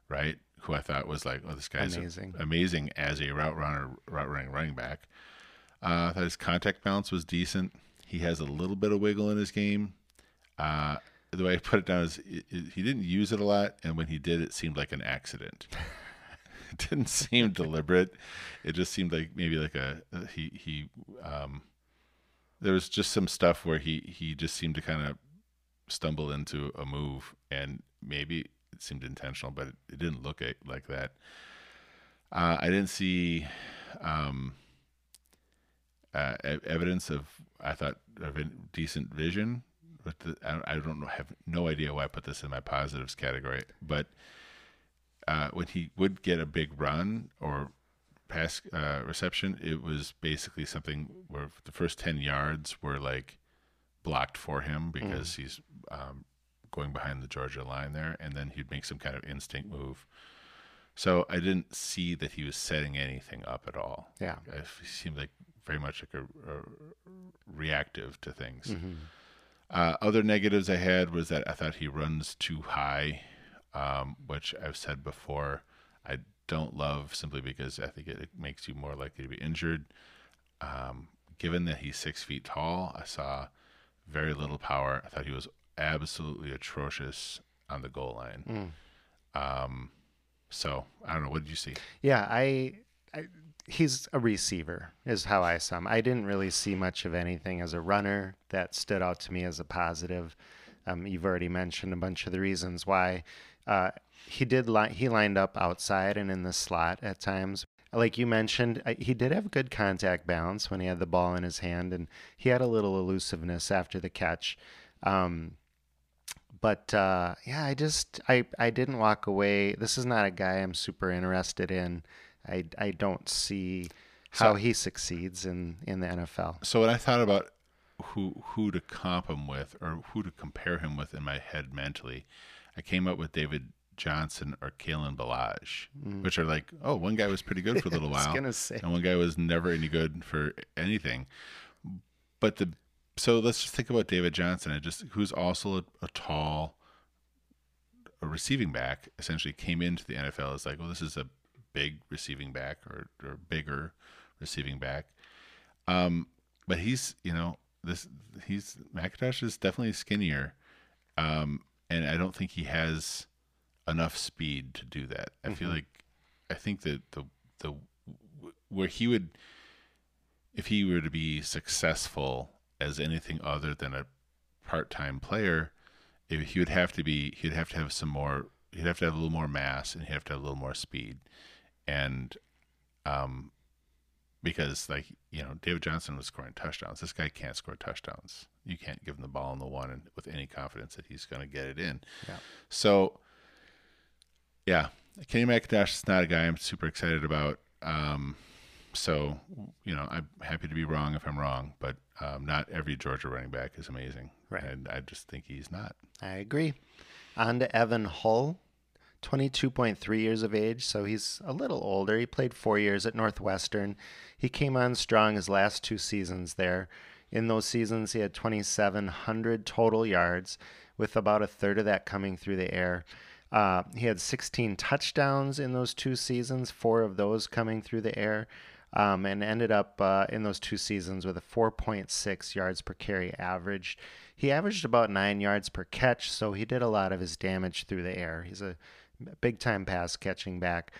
Speaker 2: right? Who I thought was like, oh, this guy's
Speaker 1: Amazing.
Speaker 2: amazing as a route runner, route running running back. Uh, I thought his contact balance was decent. He has a little bit of wiggle in his game. Uh, the way I put it down is it, it- he didn't use it a lot, and when he did, it seemed like an accident. *laughs* *laughs* it didn't seem deliberate. It just seemed like maybe like a he he. Um, there was just some stuff where he he just seemed to kind of stumble into a move, and maybe it seemed intentional, but it, it didn't look like that. Uh, I didn't see um, uh, evidence of I thought of a decent vision. But the, I, don't- I don't know, have no idea why I put this in my positives category. But uh, when he would get a big run or pass uh, reception, it was basically something where the first ten yards were like blocked for him because he's um, going behind the Georgia line there, and then he'd make some kind of instinct move. So I didn't see that he was setting anything up at all.
Speaker 1: Yeah.
Speaker 2: It seemed like very much like a, a reactive to things. Uh, other negatives I had was that I thought he runs too high, um, which I've said before. I don't love simply because I think it, it makes you more likely to be injured. Um, given that he's six feet tall, I saw very little power. I thought he was absolutely atrocious on the goal line. Um, so I don't know. What did you see?
Speaker 1: Yeah, I, I he's a receiver is how I saw him. I didn't really see much of anything as a runner that stood out to me as a positive. Um, you've already mentioned a bunch of the reasons why. Uh, he did li- he lined up outside and in the slot at times. Like you mentioned, he did have good contact balance when he had the ball in his hand, and he had a little elusiveness after the catch. Um, but uh, yeah, I just I I didn't walk away. This is not a guy I'm super interested in. I I don't see how
Speaker 2: So-
Speaker 1: he succeeds in in the NFL.
Speaker 2: So when I thought about who who to comp him with or who to compare him with in my head mentally, I came up with David Johnson or Kalen Ballage, which are like, oh, one guy was pretty good for a *laughs* little
Speaker 1: Mm. I was
Speaker 2: while, and one guy was never any good for anything. But the so let's just think about David Johnson, and just who's also a, a tall, a receiving back. Essentially, came into the NFL as like, well, this is a big receiving back or or bigger receiving back. Um, but he's you know this he's McIntosh is definitely skinnier, um, and I don't think he has enough speed to do that. I feel like I think that the the where he would if he were to be successful as anything other than a part-time player, if he would have to be he'd have to have some more he'd have to have a little more mass and he'd have to have a little more speed. And um because like, you know, David Johnson was scoring touchdowns. This guy can't score touchdowns. You can't give him the ball in the one and with any confidence that he's going to get it in.
Speaker 1: Yeah.
Speaker 2: So yeah, Kenny McIntosh is not a guy I'm super excited about. Um, so, you know, I'm happy to be wrong if I'm wrong, but um, not every Georgia running back is amazing.
Speaker 1: Right.
Speaker 2: And I just think he's not.
Speaker 1: I agree. On to Evan Hull, 22.3 years of age, so he's a little older. He played four years at Northwestern. He came on strong his last two seasons there. In those seasons, he had 2,700 total yards, with about a third of that coming through the air. Uh, he had 16 touchdowns in those two seasons, four of those coming through the air, um, and ended up uh, in those two seasons with a 4.6 yards per carry average. He averaged about nine yards per catch, so he did a lot of his damage through the air. He's a big time pass catching back.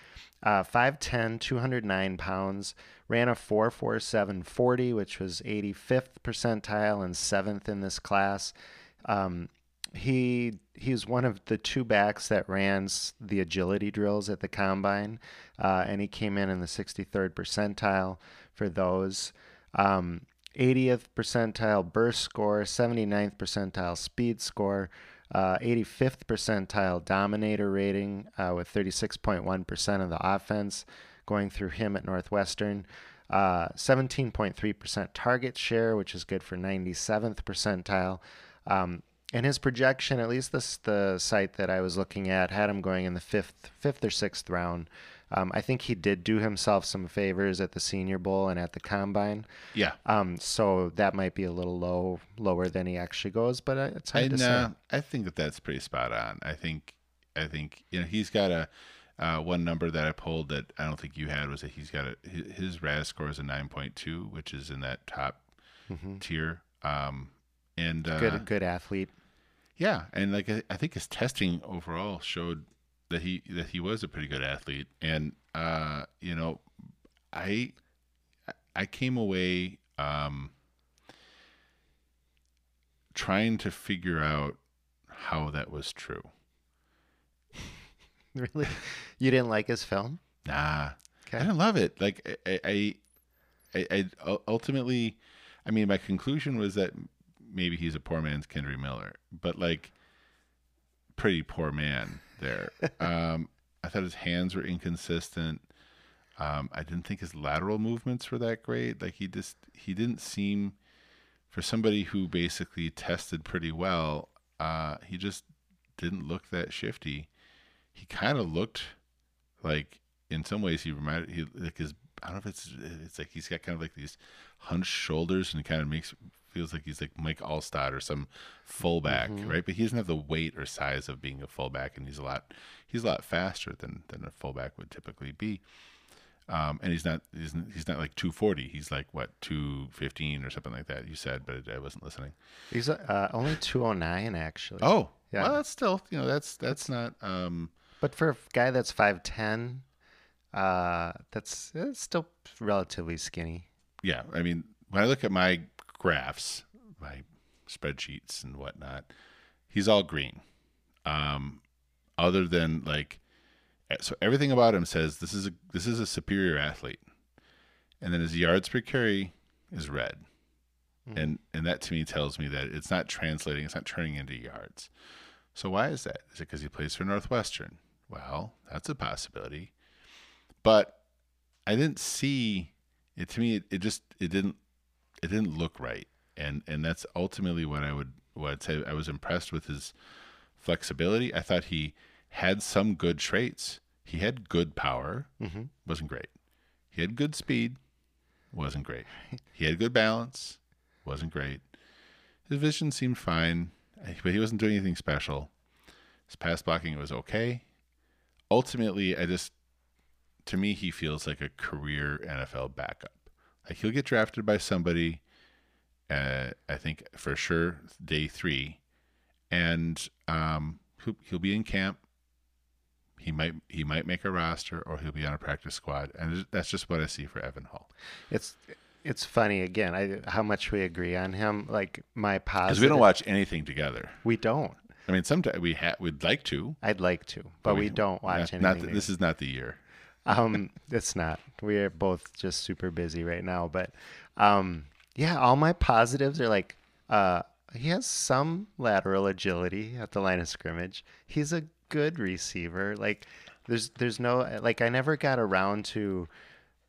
Speaker 1: Uh, 5'10, 209 pounds, ran a 4'47 40, which was 85th percentile and seventh in this class. Um, he he's one of the two backs that ran the agility drills at the combine, uh, and he came in in the 63rd percentile for those. Um, 80th percentile burst score, 79th percentile speed score, uh, 85th percentile dominator rating uh, with 36.1% of the offense going through him at Northwestern. Uh, 17.3% target share, which is good for 97th percentile. Um, and his projection, at least this the site that I was looking at, had him going in the fifth, fifth or sixth round. Um, I think he did do himself some favors at the Senior Bowl and at the Combine.
Speaker 2: Yeah.
Speaker 1: Um, so that might be a little low, lower than he actually goes, but uh, it's hard
Speaker 2: and,
Speaker 1: to say.
Speaker 2: uh, I think that that's pretty spot on. I think, I think you know he's got a uh, one number that I pulled that I don't think you had was that he's got a his, RAS score is a nine point two, which is in that top tier. Um, and uh,
Speaker 1: Mm-hmm. Good, good athlete.
Speaker 2: Yeah, and like I, I think his testing overall showed that he that he was a pretty good athlete, and uh, you know, I I came away um, trying to figure out how that was true. *laughs*
Speaker 1: Really, you didn't like his film?
Speaker 2: Nah, I didn't love it. Like I, I, I, I ultimately, I mean, my conclusion was that maybe he's a poor man's Kendre Miller, but like, pretty poor man there. *laughs* um, I thought his hands were inconsistent. Um, I didn't think his lateral movements were that great. Like he just he didn't seem for somebody who basically tested pretty well. Uh, he just didn't look that shifty. He kind of looked like in some ways he reminded he like his I don't know if it's it's like he's got kind of like these hunched shoulders and kind of makes feels like he's like Mike Alstott or some fullback, right? But he doesn't have the weight or size of being a fullback, and he's a lot he's a lot faster than than a fullback would typically be. Um, and he's not he's, he's not like 240. He's like what 215 or something like that. You said, but I wasn't listening.
Speaker 1: He's uh, only 209 actually.
Speaker 2: Oh,
Speaker 1: Yeah.
Speaker 2: Well, that's still you know that's that's not um
Speaker 1: But for a guy that's 5'10, uh, that's, that's still relatively skinny.
Speaker 2: yeah, I mean, when I look at my graphs, my spreadsheets and whatnot, he's all green. Um, other than like, eh, so everything about him says this is a this is a superior athlete, and then his yards per carry is red, and and that to me tells me that it's not translating, it's not turning into yards. So why is that? Is it because he plays for Northwestern? Well, that's a possibility, but I didn't see it. To me, it, it just it didn't it didn't look right, and and that's ultimately what I would what I'd say. I was impressed with his flexibility. I thought he had some good traits. He had good power,
Speaker 1: Mm-hmm.
Speaker 2: wasn't great. He had good speed, wasn't great. He had good balance, wasn't great. His vision seemed fine, but he wasn't doing anything special. His pass blocking was okay. Ultimately, I just to me he feels like a career NFL backup. He'll get drafted by somebody. Uh, I think for sure day three, and um, he'll, he'll be in camp. He might he might make a roster, or he'll be on a practice squad, and that's just what I see for Evan Hull.
Speaker 1: It's it's funny again. I how much we agree on him. Like my positive.
Speaker 2: Because we don't watch anything together.
Speaker 1: We don't.
Speaker 2: I mean, sometimes we ha- we'd like to,
Speaker 1: I'd like to, but we, don't watch
Speaker 2: not,
Speaker 1: anything.
Speaker 2: not this is not the year.
Speaker 1: Um, it's not. We are both just super busy right now. But um, yeah, all my positives are like uh, he has some lateral agility at the line of scrimmage. He's a good receiver. Like there's there's no like I never got around to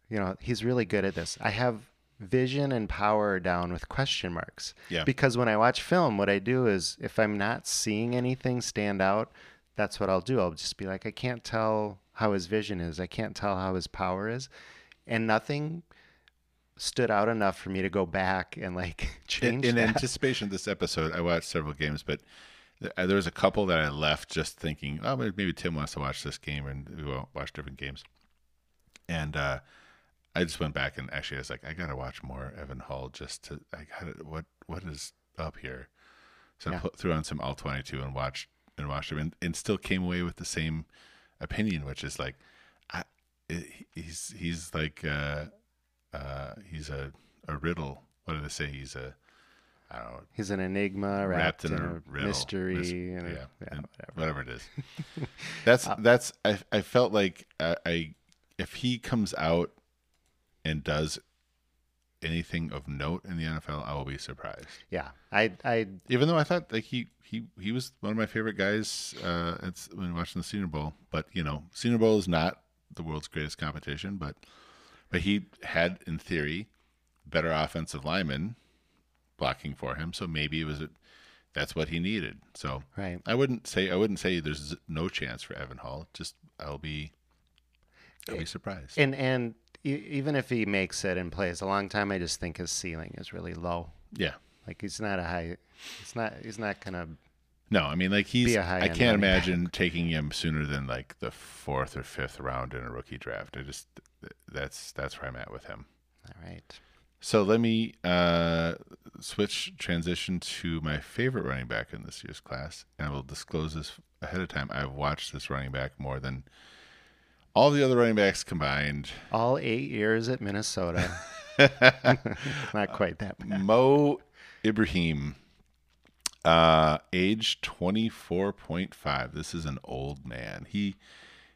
Speaker 1: you know, he's really good at this. I have vision and power down with question marks.
Speaker 2: Yeah.
Speaker 1: Because when I watch film, what I do is if I'm not seeing anything stand out, that's what I'll do. I'll just be like, I can't tell how his vision is. I can't tell how his power is. And nothing stood out enough for me to go back and like *laughs* change
Speaker 2: in
Speaker 1: that.
Speaker 2: anticipation of this episode, I watched several games, but uh, there was a couple that I left just thinking, oh, maybe Tim wants to watch this game, and we won't watch different games. And uh, I just went back and actually I was like, I gotta watch more Evan Hull just to I got what what is up here. So I put, threw on some all twenty two and watched and watched him, and, and still came away with the same opinion, which is like, I, it, he's he's like uh, uh, he's a a riddle. What do they say? He's a I don't know
Speaker 1: He's an enigma
Speaker 2: wrapped
Speaker 1: wrapped,
Speaker 2: in
Speaker 1: in
Speaker 2: a riddle.
Speaker 1: mystery.
Speaker 2: Mis-
Speaker 1: and a-
Speaker 2: yeah,
Speaker 1: whatever.
Speaker 2: whatever it is. *laughs* that's that's I I felt like I, I if he comes out and does anything of note in the NFL, I will be surprised.
Speaker 1: Yeah, I, I,
Speaker 2: Even though I thought like he he he was one of my favorite guys uh it's when watching the Senior Bowl, but you know, Senior Bowl is not the world's greatest competition, but but he had in theory better offensive linemen blocking for him, so maybe it was a, that's what he needed. So
Speaker 1: right.
Speaker 2: I wouldn't say I wouldn't say there's no chance for Evan Hull. Just I'll be I'll be surprised.
Speaker 1: And and even if he makes it and plays a long time, I just think his ceiling is really low.
Speaker 2: yeah.
Speaker 1: Like he's not a high. He's not. He's not gonna.
Speaker 2: No, I mean like he's I can't
Speaker 1: running back.
Speaker 2: imagine taking him sooner than like the fourth or fifth round in a rookie draft. I just that's that's where I'm at with him.
Speaker 1: All right.
Speaker 2: So let me uh, switch transition to my favorite running back in this year's class, and I will disclose this ahead of time. I've watched this running back more than all the other running backs combined.
Speaker 1: All eight years at Minnesota. *laughs* *laughs* not quite that bad.
Speaker 2: Mo Ibrahim, uh, age twenty four point five. This is an old man. He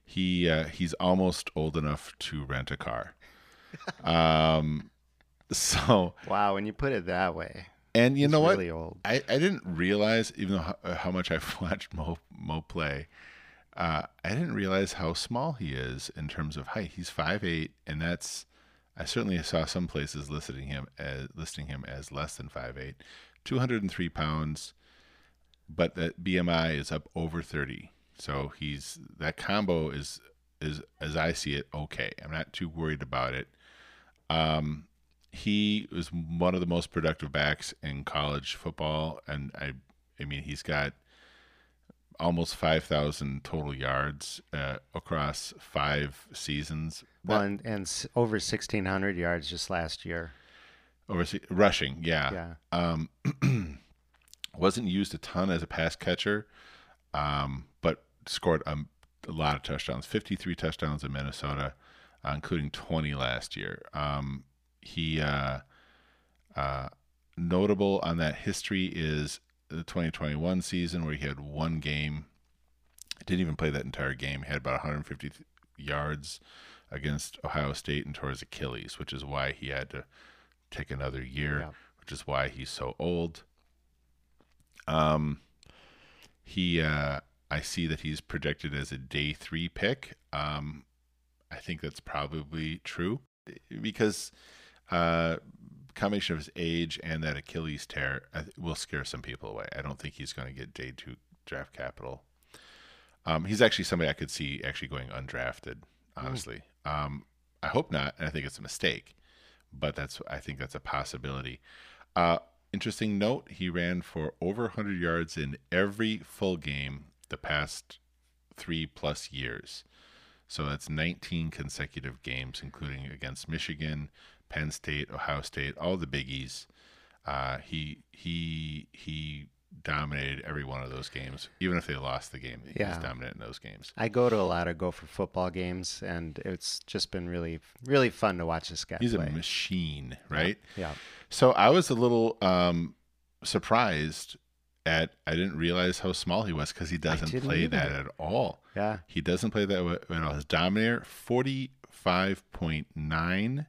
Speaker 2: he uh, he's almost old enough to rent a car. *laughs* Um, so
Speaker 1: Wow, when you put it that way,
Speaker 2: and you know what?
Speaker 1: really old.
Speaker 2: I, I didn't realize, even though how, how much I've *laughs* watched Mo Mo play, uh, I didn't realize how small he is in terms of height. He's five eight, and that's I certainly saw some places listing him as listing him as less than five eight, two hundred and three pounds, but that BMI is up over thirty. So he's that combo is is as I see it okay. I'm not too worried about it. Um, he was one of the most productive backs in college football, and I, I mean, he's got almost five thousand total yards uh, across five seasons.
Speaker 1: Well, and, and over sixteen hundred yards just last year.
Speaker 2: Over rushing, yeah.
Speaker 1: Yeah.
Speaker 2: Um, *clears throat* wasn't used a ton as a pass catcher, um, but scored a, a lot of touchdowns. Fifty-three touchdowns in Minnesota, uh, including twenty last year. Um, he uh, uh, notable on that history is the 2021 season where he had one game. Didn't even play that entire game. Had about 150 yards against Ohio State and tore his Achilles, which is why he had to take another year,
Speaker 1: Yeah.
Speaker 2: which is why he's so old. Um, he, uh, I see that he's projected as a day three pick. Um, I think that's probably true because uh, combination of his age and that Achilles tear will scare some people away. I don't think he's going to get day two draft capital. Um, he's actually somebody I could see actually going undrafted. Honestly, um, I hope not, and I think it's a mistake, but that's I think that's a possibility. Uh, interesting note: he ran for over 100 yards in every full game the past three plus years. So that's 19 consecutive games, including against Michigan, Penn State, Ohio State, all the biggies. Uh, he he he dominated every one of those games, even if they lost the game. He was
Speaker 1: Yeah.
Speaker 2: dominant in those games.
Speaker 1: I go to a lot of Gopher football games, and it's just been really, really fun to watch this guy
Speaker 2: He's
Speaker 1: play.
Speaker 2: a machine, right?
Speaker 1: yeah,
Speaker 2: So I was a little um, surprised at I didn't realize how small he was because he doesn't play that at all.
Speaker 1: yeah.
Speaker 2: He doesn't play that at all. His dominator, 45.9,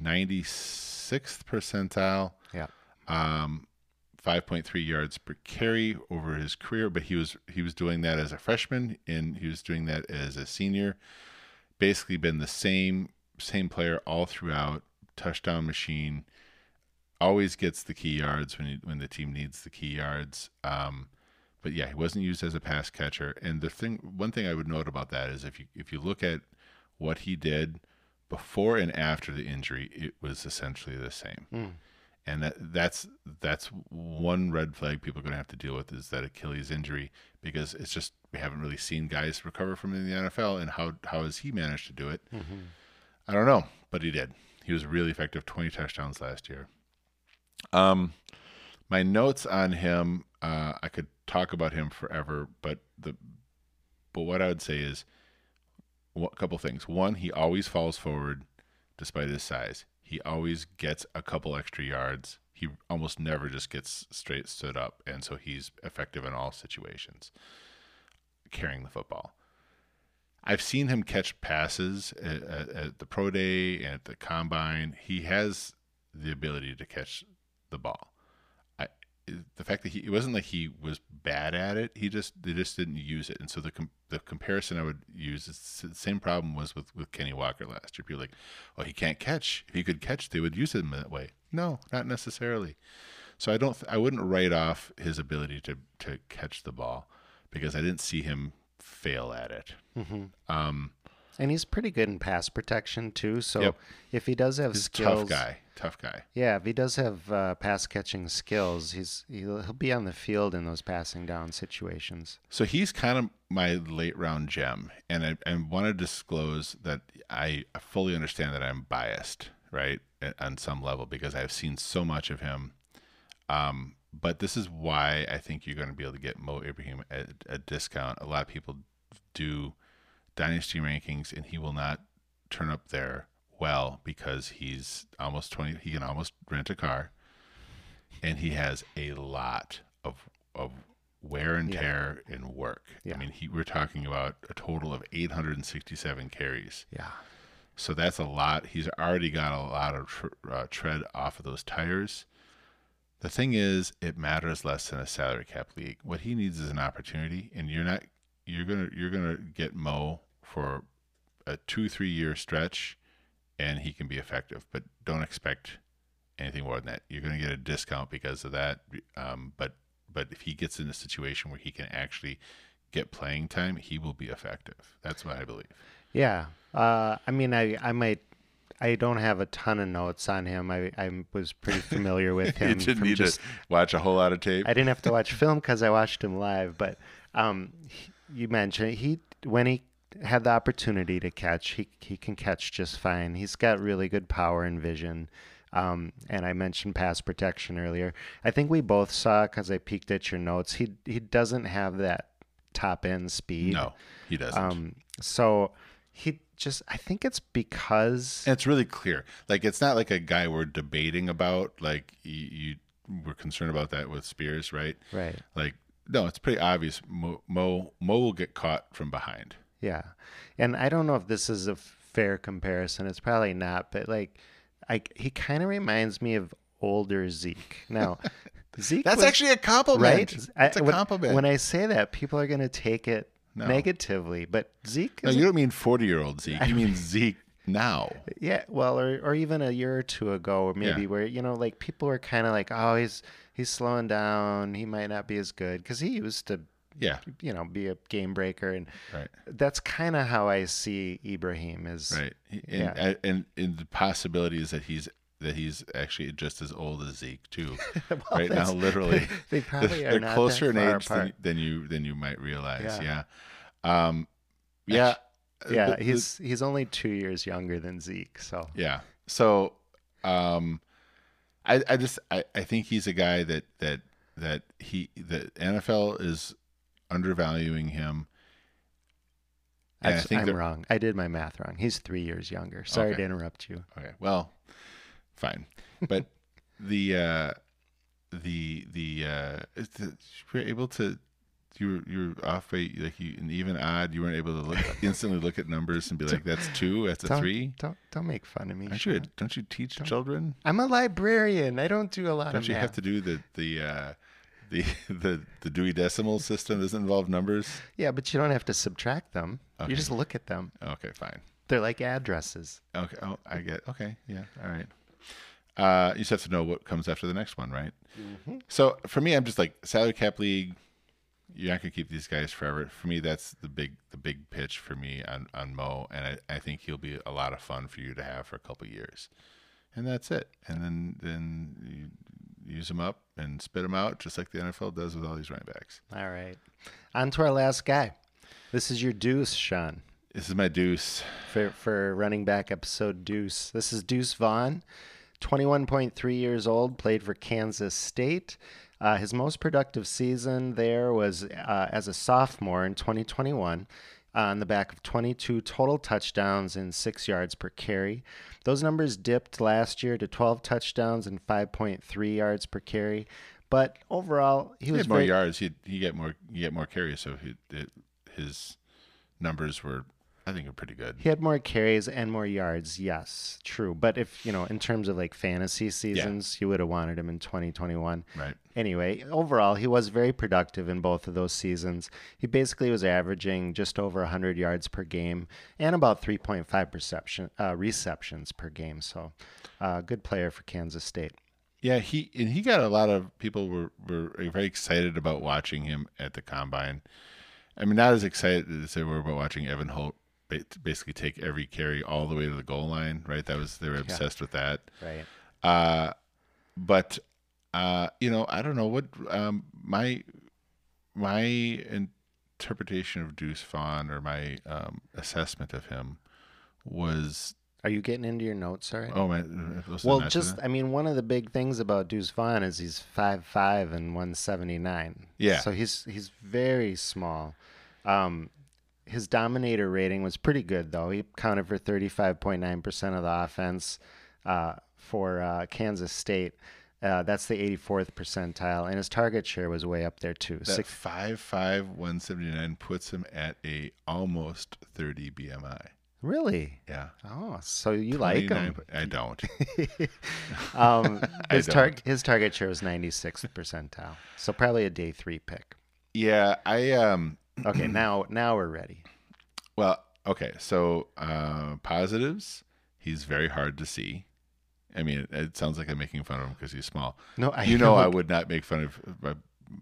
Speaker 2: 96th percentile,
Speaker 1: Yeah.
Speaker 2: um, 5.3 yards per carry over his career, but he was he was doing that as a freshman and he was doing that as a senior. Basically, been the same same player all throughout. Touchdown machine. Always gets the key yards when he, when the team needs the key yards. Um, but yeah, he wasn't used as a pass catcher. And the thing, one thing I would note about that is if you if you look at what he did before and after the injury, it was essentially the same.
Speaker 1: Mm.
Speaker 2: And that that's that's one red flag people are going to have to deal with is that Achilles injury because it's just we haven't really seen guys recover from in the NFL. And how how has he managed to do it?
Speaker 1: Mm-hmm.
Speaker 2: I don't know, but he did. He was really effective. Twenty touchdowns last year. Um, my notes on him, uh, I could talk about him forever, but the but what I would say is a couple things. One, he always falls forward despite his size. He always gets a couple extra yards. He almost never just gets straight stood up, and so he's effective in all situations carrying the football. I've seen him catch passes at, at, the pro day and at the combine. He has the ability to catch the ball the fact that he it wasn't like he was bad at it. He just they just didn't use it. And so the com- the comparison I would use is the same problem was with with Kenny Walker last year. People like, oh, he can't catch. If he could catch, they would use him that way. No, not necessarily. So I don't th- I wouldn't write off his ability to to catch the ball because I didn't see him fail at it.
Speaker 1: Mm-hmm.
Speaker 2: Um,
Speaker 1: and he's pretty good in pass protection too. So
Speaker 2: Yep.
Speaker 1: if he does have
Speaker 2: he's
Speaker 1: skills,
Speaker 2: tough guy. Tough guy.
Speaker 1: yeah, if he does have uh, pass catching skills, he's he'll, he'll be on the field in those passing down situations.
Speaker 2: So he's kind of my late round gem, and I, I want to disclose that I fully understand that I'm biased, right, on some level because I've seen so much of him. Um, but this is why I think you're going to be able to get Mo Ibrahim at a discount. A lot of people do dynasty rankings, and he will not turn up there well because he's almost 20. He can almost rent a car, and he has a lot of of wear and
Speaker 1: Yeah.
Speaker 2: tear and work.
Speaker 1: Yeah.
Speaker 2: I mean, he, we're talking about a total of 867 carries.
Speaker 1: Yeah.
Speaker 2: So that's a lot. He's already got a lot of tr- uh, tread off of those tires. The thing is, it matters less than a salary cap league. What he needs is an opportunity, and you're not. You're gonna you're gonna get Mo for a two three year stretch, and he can be effective. But don't expect anything more than that. You're gonna get a discount because of that. Um, but but if he gets in a situation where he can actually get playing time, he will be effective. That's what I believe.
Speaker 1: Yeah. Uh, I mean, I, I might, I don't have a ton of notes on him. I, I was pretty familiar with *laughs* him.
Speaker 2: you didn't need
Speaker 1: just,
Speaker 2: to watch a whole lot of tape.
Speaker 1: I didn't have to watch film because I watched him live. But um, he- you mentioned he when he had the opportunity to catch, he he can catch just fine. He's got really good power and vision. Um, and I mentioned pass protection earlier. I think we both saw because I peeked at your notes. He he doesn't have that top end speed.
Speaker 2: no, he doesn't.
Speaker 1: Um, so he just I think it's because
Speaker 2: and it's really clear. Like it's not like a guy we're debating about. Like you, you were concerned about that with Spears, right?
Speaker 1: right.
Speaker 2: Like no, it's pretty obvious. Mo Mo, Mo will get caught from behind.
Speaker 1: Yeah. And I don't know if this is a fair comparison. It's probably not, but like I he kind of reminds me of older Zeke. Now, *laughs* Zeke
Speaker 2: That's
Speaker 1: was-
Speaker 2: actually a compliment.
Speaker 1: right.
Speaker 2: That's
Speaker 1: I-
Speaker 2: a
Speaker 1: when-
Speaker 2: compliment.
Speaker 1: When I say that, people are going to take it
Speaker 2: No.
Speaker 1: negatively, but Zeke
Speaker 2: no, you don't mean forty-year-old Zeke. *laughs* You mean Zeke now.
Speaker 1: Yeah, well, or or even a year or two ago, or maybe
Speaker 2: Yeah.
Speaker 1: where you know, like people were kind of like, oh, he's he's slowing down. He might not be as good because he used to,
Speaker 2: Yeah,
Speaker 1: you know, be a game breaker, and
Speaker 2: right,
Speaker 1: that's kind of how I see Ibrahim is.
Speaker 2: right. He-
Speaker 1: Yeah.
Speaker 2: And, and and the possibility is that he's that he's actually just as old as Zeke too. *laughs*
Speaker 1: Well,
Speaker 2: right now, literally.
Speaker 1: they probably are
Speaker 2: They're
Speaker 1: not
Speaker 2: closer in age than, than you than you might realize.
Speaker 1: Yeah.
Speaker 2: Yeah. Um, yeah.
Speaker 1: Yeah,
Speaker 2: The- the-
Speaker 1: he's he's only two years younger than Zeke, so
Speaker 2: Yeah. So, um, I I just I, I think he's a guy that that that he the NFL is undervaluing him. And I think
Speaker 1: I'm
Speaker 2: that-
Speaker 1: wrong. I did my math wrong. He's three years younger. Sorry
Speaker 2: Okay.
Speaker 1: to interrupt you.
Speaker 2: Okay. Well, fine. But *laughs* the uh, the the uh, the- we're able to you were you were off by like you an even odd. You weren't able to look *laughs* instantly look at numbers and be like, "That's two. That's a
Speaker 1: Don't,
Speaker 2: three.
Speaker 1: Don't don't make fun of me.
Speaker 2: Aren't you? Don't you teach children?
Speaker 1: I'm a librarian. I don't do a lot
Speaker 2: Don't
Speaker 1: of
Speaker 2: you
Speaker 1: math.
Speaker 2: have to do the the uh, *laughs* the the the Dewey Decimal System? Doesn't involve numbers.
Speaker 1: Yeah, but you don't have to subtract them.
Speaker 2: Okay.
Speaker 1: You just look at them.
Speaker 2: Okay, fine.
Speaker 1: They're like addresses.
Speaker 2: Okay. Oh, I get. Okay. Yeah. All right. Uh, you just have to know what comes after the next one, right? So for me, I'm just like salary cap league. You're not gonna keep these guys forever. For me, that's the big the big pitch for me on on Mo, and I, I think he'll be a lot of fun for you to have for a couple years, and that's it. And then then you use them up and spit them out, just like the NFL does with all these running backs.
Speaker 1: All right. On to our last guy. This is your deuce, Sean.
Speaker 2: This is my deuce.
Speaker 1: for, for running back episode Deuce. This is Deuce Vaughn, 21.3 years old, played for Kansas State. Uh, his most productive season there was uh, as a sophomore in 2021 on the back of 22 total touchdowns and six yards per carry. Those numbers dipped last year to 12 touchdowns and 5.3 yards per carry. But overall, he
Speaker 2: He
Speaker 1: was
Speaker 2: had more yards. He he get more he get more carries, so he, it, his numbers were I think are pretty good.
Speaker 1: He had more carries and more yards. Yes, true. But if, you know, in terms of like fantasy seasons, you would have wanted him in 2021.
Speaker 2: Right.
Speaker 1: Anyway, overall, he was very productive in both of those seasons. He basically was averaging just over 100 yards per game and about 3.5 perception, uh, receptions per game. So, uh, good player for Kansas State.
Speaker 2: Yeah, he and he got a lot of people were were very excited about watching him at the combine. I mean, not as excited as they were about watching Evan Holt basically take every carry all the way to the goal line. Right? That was they were obsessed with that.
Speaker 1: Right.
Speaker 2: Uh, but uh, you know, I don't know what um, my my interpretation of Deuce Vaughn or my um, assessment of him was
Speaker 1: Are you getting into your notes already?
Speaker 2: oh my.
Speaker 1: well, just? I mean, one of the big things about Deuce Vaughn is he's five five and one seventy nine.
Speaker 2: Yeah.
Speaker 1: So he's he's very small. Um, his dominator rating was pretty good though. He counted for thirty five point nine percent of the offense uh, for uh, Kansas State. Uh, that's the 84th percentile, and his target share was way up there too.
Speaker 2: that
Speaker 1: Six,
Speaker 2: five five one seventy nine puts him at a almost thirty BMI.
Speaker 1: really?
Speaker 2: Yeah,
Speaker 1: Oh, so you like him?
Speaker 2: I don't. *laughs*
Speaker 1: Um, *laughs* his, tar- his target share was 96th percentile, so probably a day three pick.
Speaker 2: yeah, I um.
Speaker 1: Okay, *clears throat* now now we're ready.
Speaker 2: Well, okay. So uh, positives. He's very hard to see. I mean, it, it sounds like I'm making fun of him because he's small.
Speaker 1: No, I
Speaker 2: you know, I would not make fun of. My,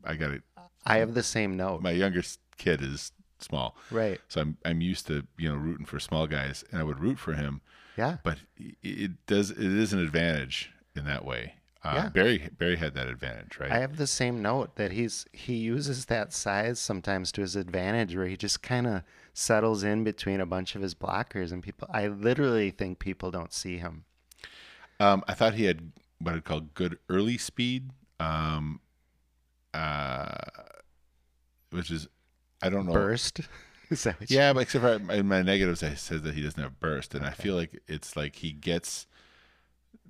Speaker 2: I got it.
Speaker 1: I have the same note.
Speaker 2: My youngest kid is small,
Speaker 1: right.
Speaker 2: so I'm I'm used to you know rooting for small guys, and I would root for him.
Speaker 1: Yeah.
Speaker 2: but it- it does it is an advantage in that way. Uh,
Speaker 1: Yeah.
Speaker 2: Barry Barry had that advantage, right?
Speaker 1: I have the same note that he's he uses that size sometimes to his advantage where he just kind of settles in between a bunch of his blockers and people I literally think people don't see him.
Speaker 2: um, I thought he had what I'd call good early speed, um, uh, which is I don't know.
Speaker 1: Burst. *laughs* Is that what you-
Speaker 2: Yeah, but except for in my negatives, I said that he doesn't have burst, and I feel like it's like he gets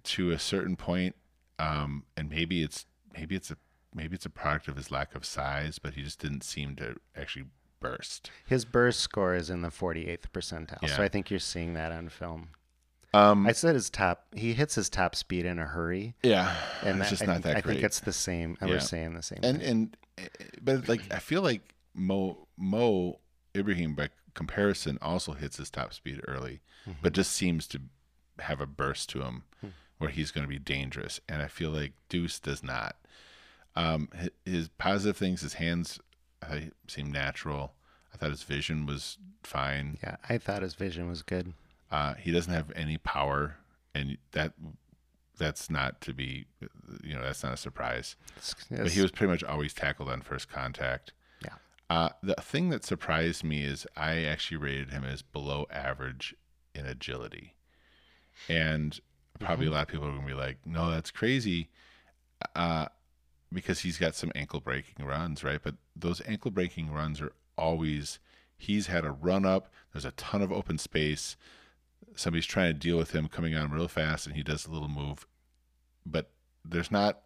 Speaker 2: to a certain point, um, and maybe it's maybe it's a maybe it's a product of his lack of size, but he just didn't seem to actually burst.
Speaker 1: His burst score is in the 48th percentile.
Speaker 2: Yeah.
Speaker 1: So I think you're seeing that on film.
Speaker 2: Um,
Speaker 1: I said his top he hits his top speed in a hurry
Speaker 2: yeah,
Speaker 1: and
Speaker 2: it's
Speaker 1: that,
Speaker 2: just
Speaker 1: I,
Speaker 2: not that
Speaker 1: I
Speaker 2: great.
Speaker 1: think it's the same. I
Speaker 2: Yeah.
Speaker 1: was saying the same
Speaker 2: and
Speaker 1: thing.
Speaker 2: and but like I feel like Mo Mo Ibrahim by comparison also hits his top speed early,
Speaker 1: Mm-hmm.
Speaker 2: but just seems to have a burst to him where he's going to be dangerous. And I feel like Deuce does not. Um, his positive things, his hands, I seem natural. I thought his vision was fine.
Speaker 1: yeah, I thought his vision was good.
Speaker 2: Uh, he doesn't have any power, and that that's not to be, you know, that's not a surprise.
Speaker 1: It's-
Speaker 2: But he was pretty much always tackled on first contact.
Speaker 1: Yeah.
Speaker 2: Uh, the thing that surprised me is I actually rated him as below average in agility. And probably a lot of people are going to be like, no, that's crazy. Uh, because he's got some ankle breaking runs, right? But those ankle breaking runs are always, he's had a run up, there's a ton of open space. Somebody's trying to deal with him coming on real fast, and he does a little move. But there's not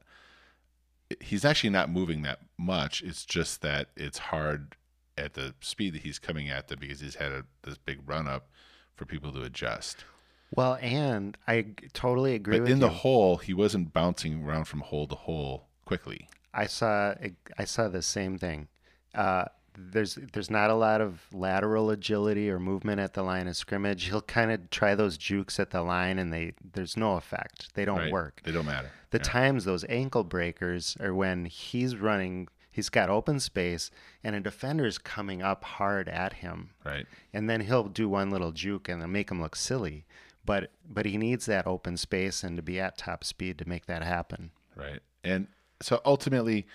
Speaker 2: he's actually not moving that much. It's just that it's hard at the speed that he's coming at them because he's had a, this big run up for people to adjust.
Speaker 1: Well, and I totally agree
Speaker 2: But
Speaker 1: with
Speaker 2: in
Speaker 1: you.
Speaker 2: the hole, he wasn't bouncing around from hole to hole quickly.
Speaker 1: I saw I saw the same thing. Uh, there's there's not a lot of lateral agility or movement at the line of scrimmage. He'll kind of try those jukes at the line, and they there's no effect. They don't
Speaker 2: right?
Speaker 1: work.
Speaker 2: They don't matter.
Speaker 1: The
Speaker 2: Yeah.
Speaker 1: times those ankle breakers are when he's running. He's got open space, and a defender's coming up hard at him,
Speaker 2: Right.
Speaker 1: and then he'll do one little juke and then make him look silly. But but he needs that open space and to be at top speed to make that happen.
Speaker 2: Right. And so ultimately,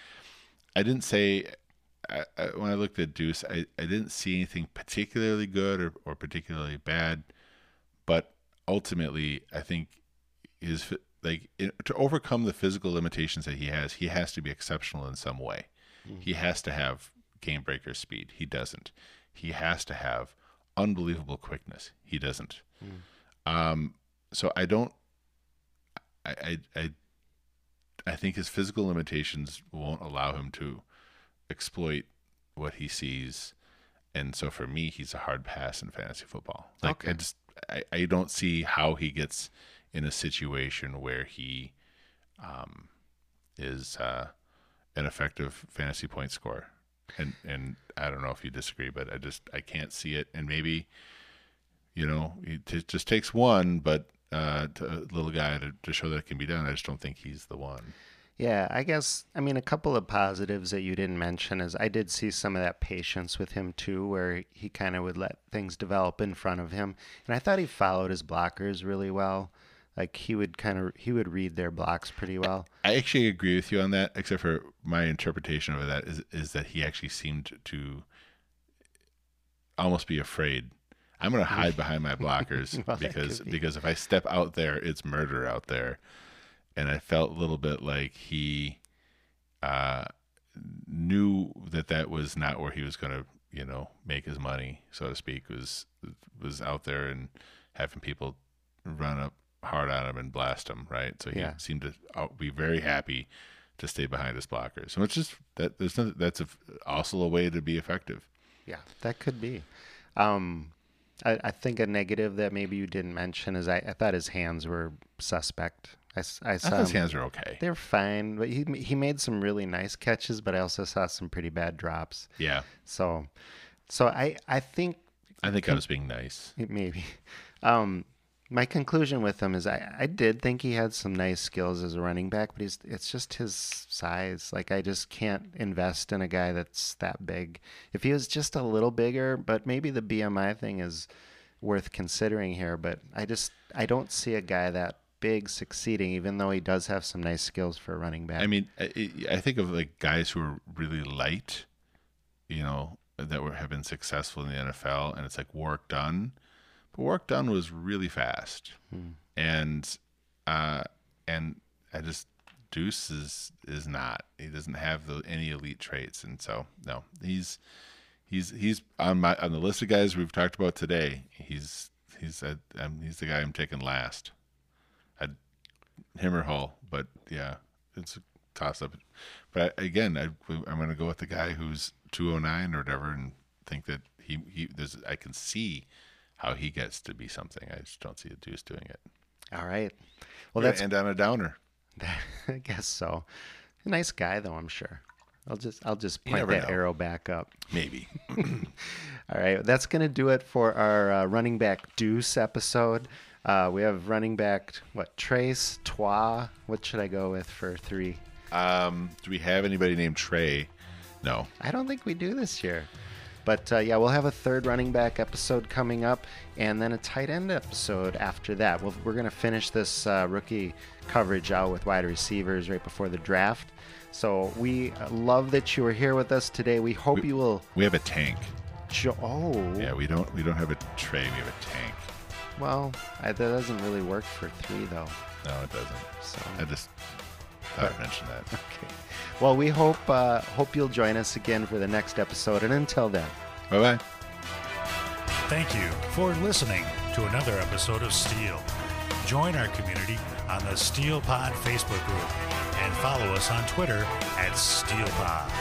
Speaker 2: I didn't say, I, I, when I looked at Deuce, I, I didn't see anything particularly good or, or particularly bad. But ultimately, I think his, like, in, to overcome the physical limitations that he has, he has to be exceptional in some way. Mm-hmm. He has to have game breaker speed. He doesn't. He has to have unbelievable quickness. He doesn't. Mm. Um, so I don't. I, I I I think his physical limitations won't allow him to exploit what he sees, and so for me, he's a hard pass in fantasy football. Like I just I, I don't see how he gets in a situation where he um, is uh, an effective fantasy point scorer. And and I don't know if you disagree, but I just I can't see it. And maybe you know it t- just takes one, but uh, to a little guy to, to show that it can be done. I just don't think he's the one.
Speaker 1: Yeah, I guess I mean a couple of positives that you didn't mention is I did see some of that patience with him too, where he kind of would let things develop in front of him, and I thought he followed his blockers really well. Like he would kind of he would read their blocks pretty well.
Speaker 2: I actually agree with you on that, except for my interpretation of that is is that he actually seemed to almost be afraid. I'm going *laughs* to hide behind my blockers *laughs*
Speaker 1: Well,
Speaker 2: because
Speaker 1: be.
Speaker 2: because if I step out there, it's murder out there, and I felt a little bit like he uh, knew that that was not where he was going to you know make his money, so to speak. Was was out there and having people run up hard on him and blast him, right? So he
Speaker 1: Yeah.
Speaker 2: seemed to uh, be very happy to stay behind his blockers. So it's just that there's no, that's a, also a way to be effective.
Speaker 1: Yeah, that could be. Um, I, I think a negative that maybe you didn't mention is I, I thought his hands were suspect. I saw
Speaker 2: thought his hands are okay.
Speaker 1: they're fine, but he he made some really nice catches, but I also saw some pretty bad drops.
Speaker 2: Yeah,
Speaker 1: So, so I I think
Speaker 2: I think I was being nice.
Speaker 1: maybe. Um, my conclusion with him is I, I did think he had some nice skills as a running back, but he's it's just his size. Like I just can't invest in a guy that's that big. If he was just a little bigger, but maybe the BMI thing is worth considering here. But I just I don't see a guy that big succeeding, even though he does have some nice skills for a running back.
Speaker 2: I mean, I, I think of like guys who are really light, you know, that were have been successful in the NFL, and it's like Warrick Dunn. But Warrick Dunn was really fast, and uh, and I just Deuce is is not. He doesn't have the, any elite traits, and so no, he's he's he's on my on the list of guys we've talked about today. He's he's uh, um, he's the guy I'm taking last. I him or Hull, but yeah, it's a toss up. But I, again, I, I'm going to go with the guy who's 209 or whatever, and think that he he there's I can see how he gets to be something. I just don't see the Deuce doing it.
Speaker 1: All right.
Speaker 2: Well,
Speaker 1: that's
Speaker 2: end on a downer. *laughs*
Speaker 1: I guess so. Nice guy though, I'm sure. I'll just I'll just point that
Speaker 2: know.
Speaker 1: arrow back up.
Speaker 2: Maybe. *laughs* *laughs*
Speaker 1: All right, that's going to do it for our uh, running back deuce episode. Uh, we have running back what Trace Trois. What should I go with for three?
Speaker 2: um, do we have anybody named Trey? No.
Speaker 1: I don't think we do this year. But uh, yeah, we'll have a third running back episode coming up, and then a tight end episode after that. We'll, we're going to finish this uh, rookie coverage out with wide receivers right before the draft. So we uh, love that you are here with us today. We hope you will.
Speaker 2: We have a tank.
Speaker 1: Jo- oh,
Speaker 2: Yeah, we don't we don't have a Trey. We have a tank.
Speaker 1: well, I, that doesn't really work for three though.
Speaker 2: No, it doesn't.
Speaker 1: So
Speaker 2: I just thought I'd mention that. *laughs*
Speaker 1: okay. Well, we hope uh, hope you'll join us again for the next episode, and until then.
Speaker 2: Bye bye.
Speaker 3: Thank you for listening to another episode of STEAL. Join our community on the STEAL Pod Facebook group and follow us on Twitter at SteelPod.